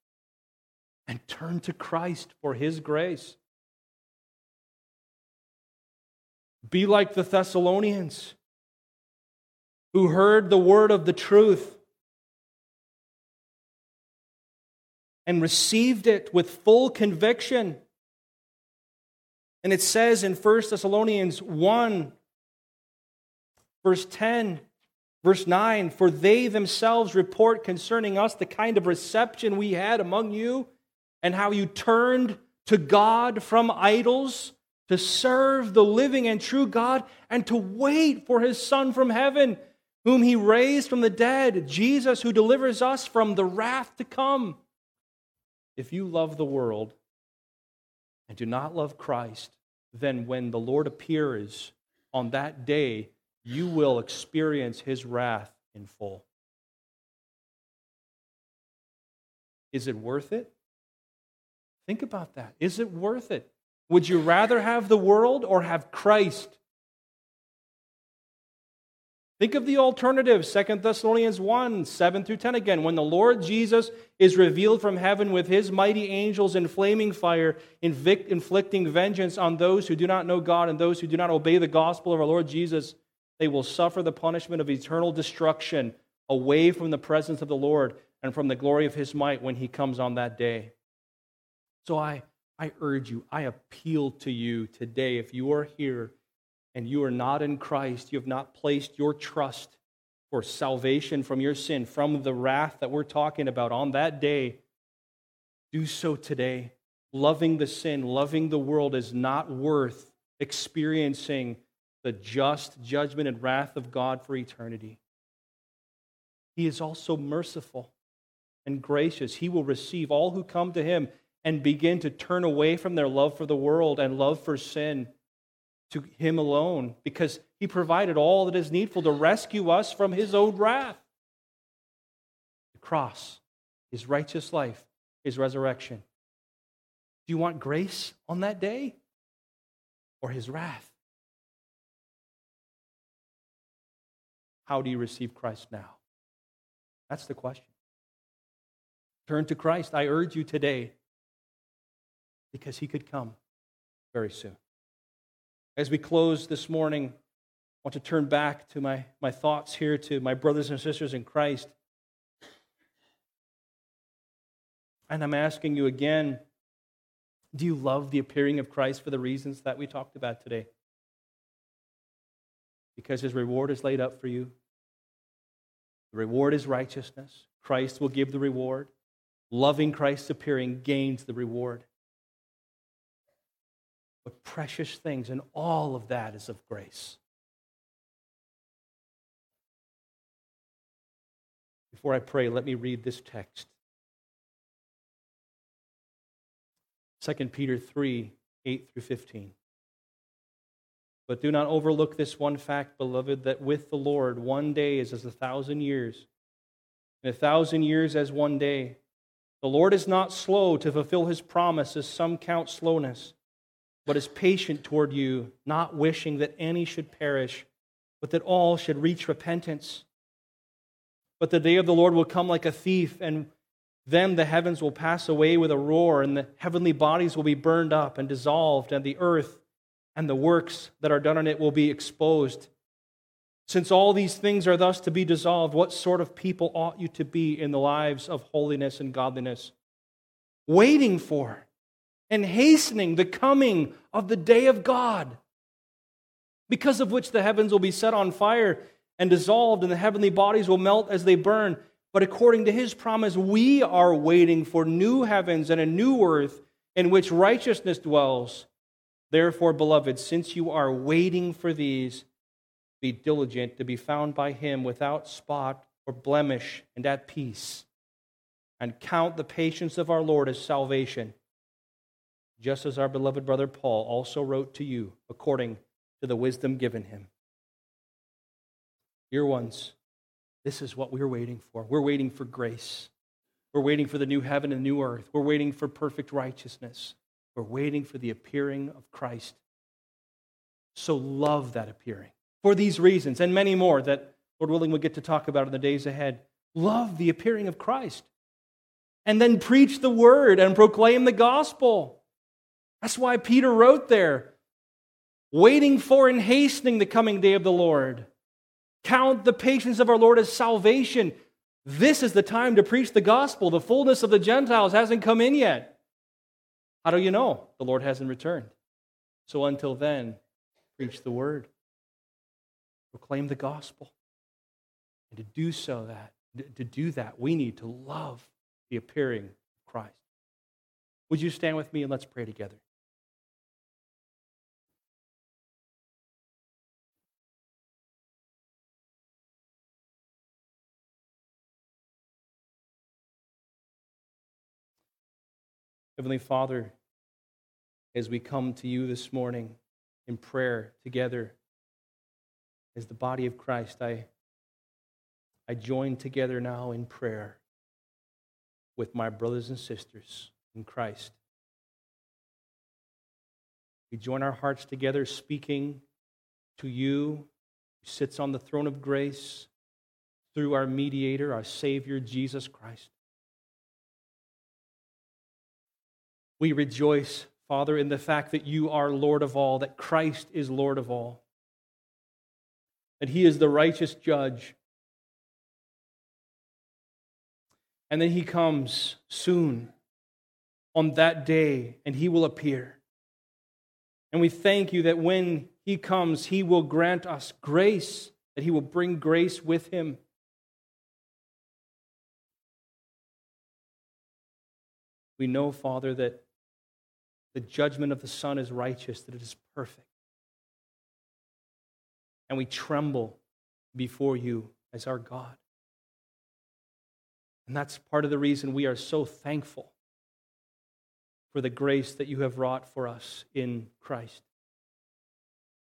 and turn to Christ for his grace. Be like the Thessalonians who heard the word of the truth and received it with full conviction. And it says in 1 Thessalonians 1, verse 10, verse 9, For they themselves report concerning us the kind of reception we had among you and how you turned to God from idols to serve the living and true God and to wait for his Son from heaven, whom he raised from the dead, Jesus, who delivers us from the wrath to come. If you love the world and do not love Christ, then when the Lord appears on that day, you will experience his wrath in full. Is it worth it? Think about that. Is it worth it? Would you rather have the world or have Christ? Think of the alternative, 2 Thessalonians 1 7 through 10 again. When the Lord Jesus is revealed from heaven with his mighty angels in flaming fire, inflicting vengeance on those who do not know God and those who do not obey the gospel of our Lord Jesus, they will suffer the punishment of eternal destruction away from the presence of the Lord and from the glory of his might when he comes on that day. So I, I urge you, I appeal to you today, if you are here and you are not in Christ, you have not placed your trust for salvation from your sin, from the wrath that we're talking about on that day, do so today. Loving the sin, loving the world is not worth experiencing the just judgment and wrath of God for eternity. He is also merciful and gracious. He will receive all who come to him and begin to turn away from their love for the world and love for sin to Him alone because He provided all that is needful to rescue us from His own wrath. The cross, His righteous life, His resurrection. Do you want grace on that day or His wrath? How do you receive Christ now? That's the question. Turn to Christ. I urge you today because he could come very soon. As we close this morning, I want to turn back to my, my thoughts here to my brothers and sisters in Christ. And I'm asking you again do you love the appearing of Christ for the reasons that we talked about today? Because his reward is laid up for you. The reward is righteousness. Christ will give the reward. Loving Christ's appearing gains the reward. But precious things, and all of that is of grace. Before I pray, let me read this text 2 Peter 3 8 through 15. But do not overlook this one fact, beloved, that with the Lord one day is as a thousand years, and a thousand years as one day. The Lord is not slow to fulfill his promise, as some count slowness, but is patient toward you, not wishing that any should perish, but that all should reach repentance. But the day of the Lord will come like a thief, and then the heavens will pass away with a roar, and the heavenly bodies will be burned up and dissolved, and the earth and the works that are done on it will be exposed. Since all these things are thus to be dissolved, what sort of people ought you to be in the lives of holiness and godliness? Waiting for and hastening the coming of the day of God, because of which the heavens will be set on fire and dissolved, and the heavenly bodies will melt as they burn. But according to his promise, we are waiting for new heavens and a new earth in which righteousness dwells. Therefore, beloved, since you are waiting for these, be diligent to be found by him without spot or blemish and at peace, and count the patience of our Lord as salvation, just as our beloved brother Paul also wrote to you according to the wisdom given him. Dear ones, this is what we're waiting for. We're waiting for grace. We're waiting for the new heaven and new earth. We're waiting for perfect righteousness. We're waiting for the appearing of Christ. So love that appearing for these reasons and many more that, Lord willing, we'll get to talk about in the days ahead. Love the appearing of Christ. And then preach the word and proclaim the gospel. That's why Peter wrote there, waiting for and hastening the coming day of the Lord. Count the patience of our Lord as salvation. This is the time to preach the gospel. The fullness of the Gentiles hasn't come in yet. How do you know? The Lord hasn't returned. So until then, preach the word, proclaim the gospel. And to do so that, to do that, we need to love the appearing of Christ. Would you stand with me and let's pray together? Heavenly Father, as we come to you this morning in prayer together as the body of Christ, I, I join together now in prayer with my brothers and sisters in Christ. We join our hearts together speaking to you who sits on the throne of grace through our mediator, our Savior, Jesus Christ. We rejoice, Father, in the fact that you are Lord of all, that Christ is Lord of all, that he is the righteous judge. And then he comes soon on that day, and he will appear. And we thank you that when he comes, he will grant us grace, that he will bring grace with him. We know, Father, that the judgment of the Son is righteous, that it is perfect. And we tremble before you as our God. And that's part of the reason we are so thankful for the grace that you have wrought for us in Christ.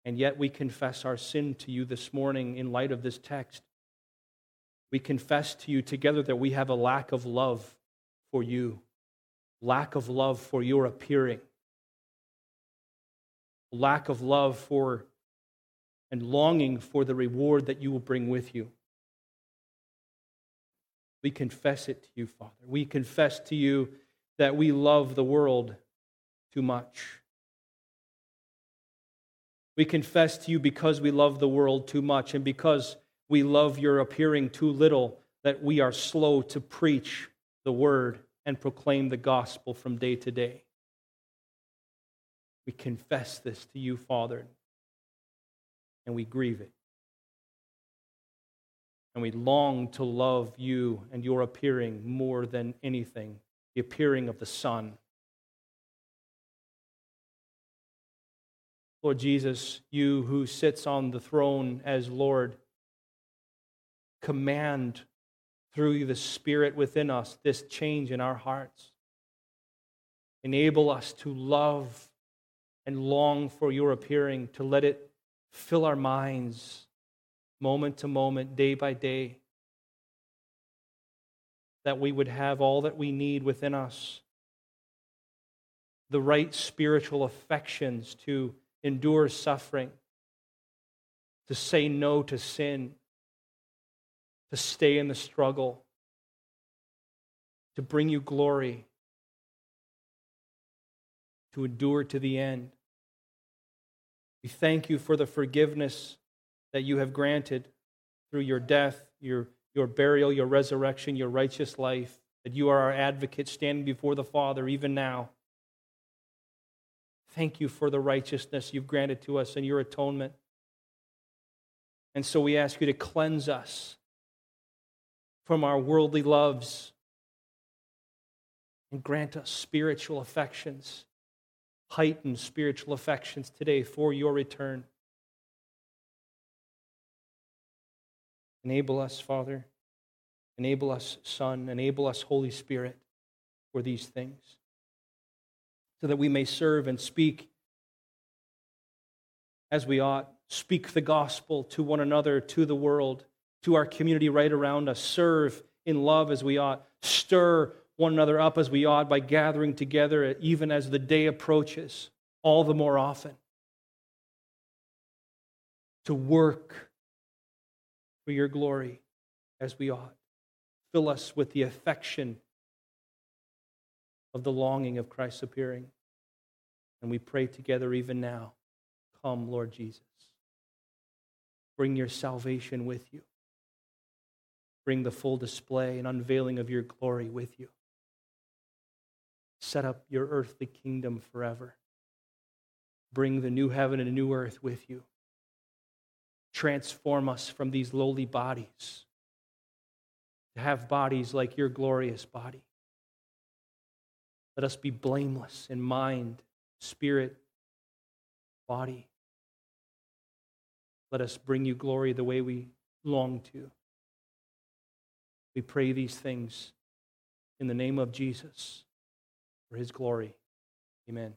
And yet we confess our sin to you this morning in light of this text. We confess to you together that we have a lack of love for you, lack of love for your appearing lack of love for and longing for the reward that you will bring with you. We confess it to you, Father. We confess to you that we love the world too much. We confess to you because we love the world too much and because we love your appearing too little that we are slow to preach the word and proclaim the gospel from day to day. We confess this to you, Father, and we grieve it. And we long to love you and your appearing more than anything, the appearing of the Son. Lord Jesus, you who sits on the throne as Lord, command through the Spirit within us this change in our hearts. Enable us to love and long for your appearing, to let it fill our minds moment to moment, day by day, that we would have all that we need within us. The right spiritual affections to endure suffering, to say no to sin, to stay in the struggle, to bring you glory, to endure to the end. We thank you for the forgiveness that you have granted through your death, your, your burial, your resurrection, your righteous life, that you are our advocate standing before the Father even now. Thank you for the righteousness you've granted to us and your atonement. And so we ask you to cleanse us from our worldly loves and grant us spiritual affections heightened spiritual affections today for your return. Enable us, Father. Enable us, Son. Enable us, Holy Spirit, for these things, so that we may serve and speak as we ought, speak the gospel to one another, to the world, to our community right around us, serve in love as we ought, stir one another up as we ought by gathering together even as the day approaches, all the more often. To work for your glory as we ought. Fill us with the affection of the longing of Christ's appearing. And we pray together even now Come, Lord Jesus. Bring your salvation with you. Bring the full display and unveiling of your glory with you set up your earthly kingdom forever. Bring the new heaven and a new earth with you. Transform us from these lowly bodies to have bodies like your glorious body. Let us be blameless in mind, spirit, body. Let us bring you glory the way we long to. We pray these things in the name of Jesus for his glory. Amen.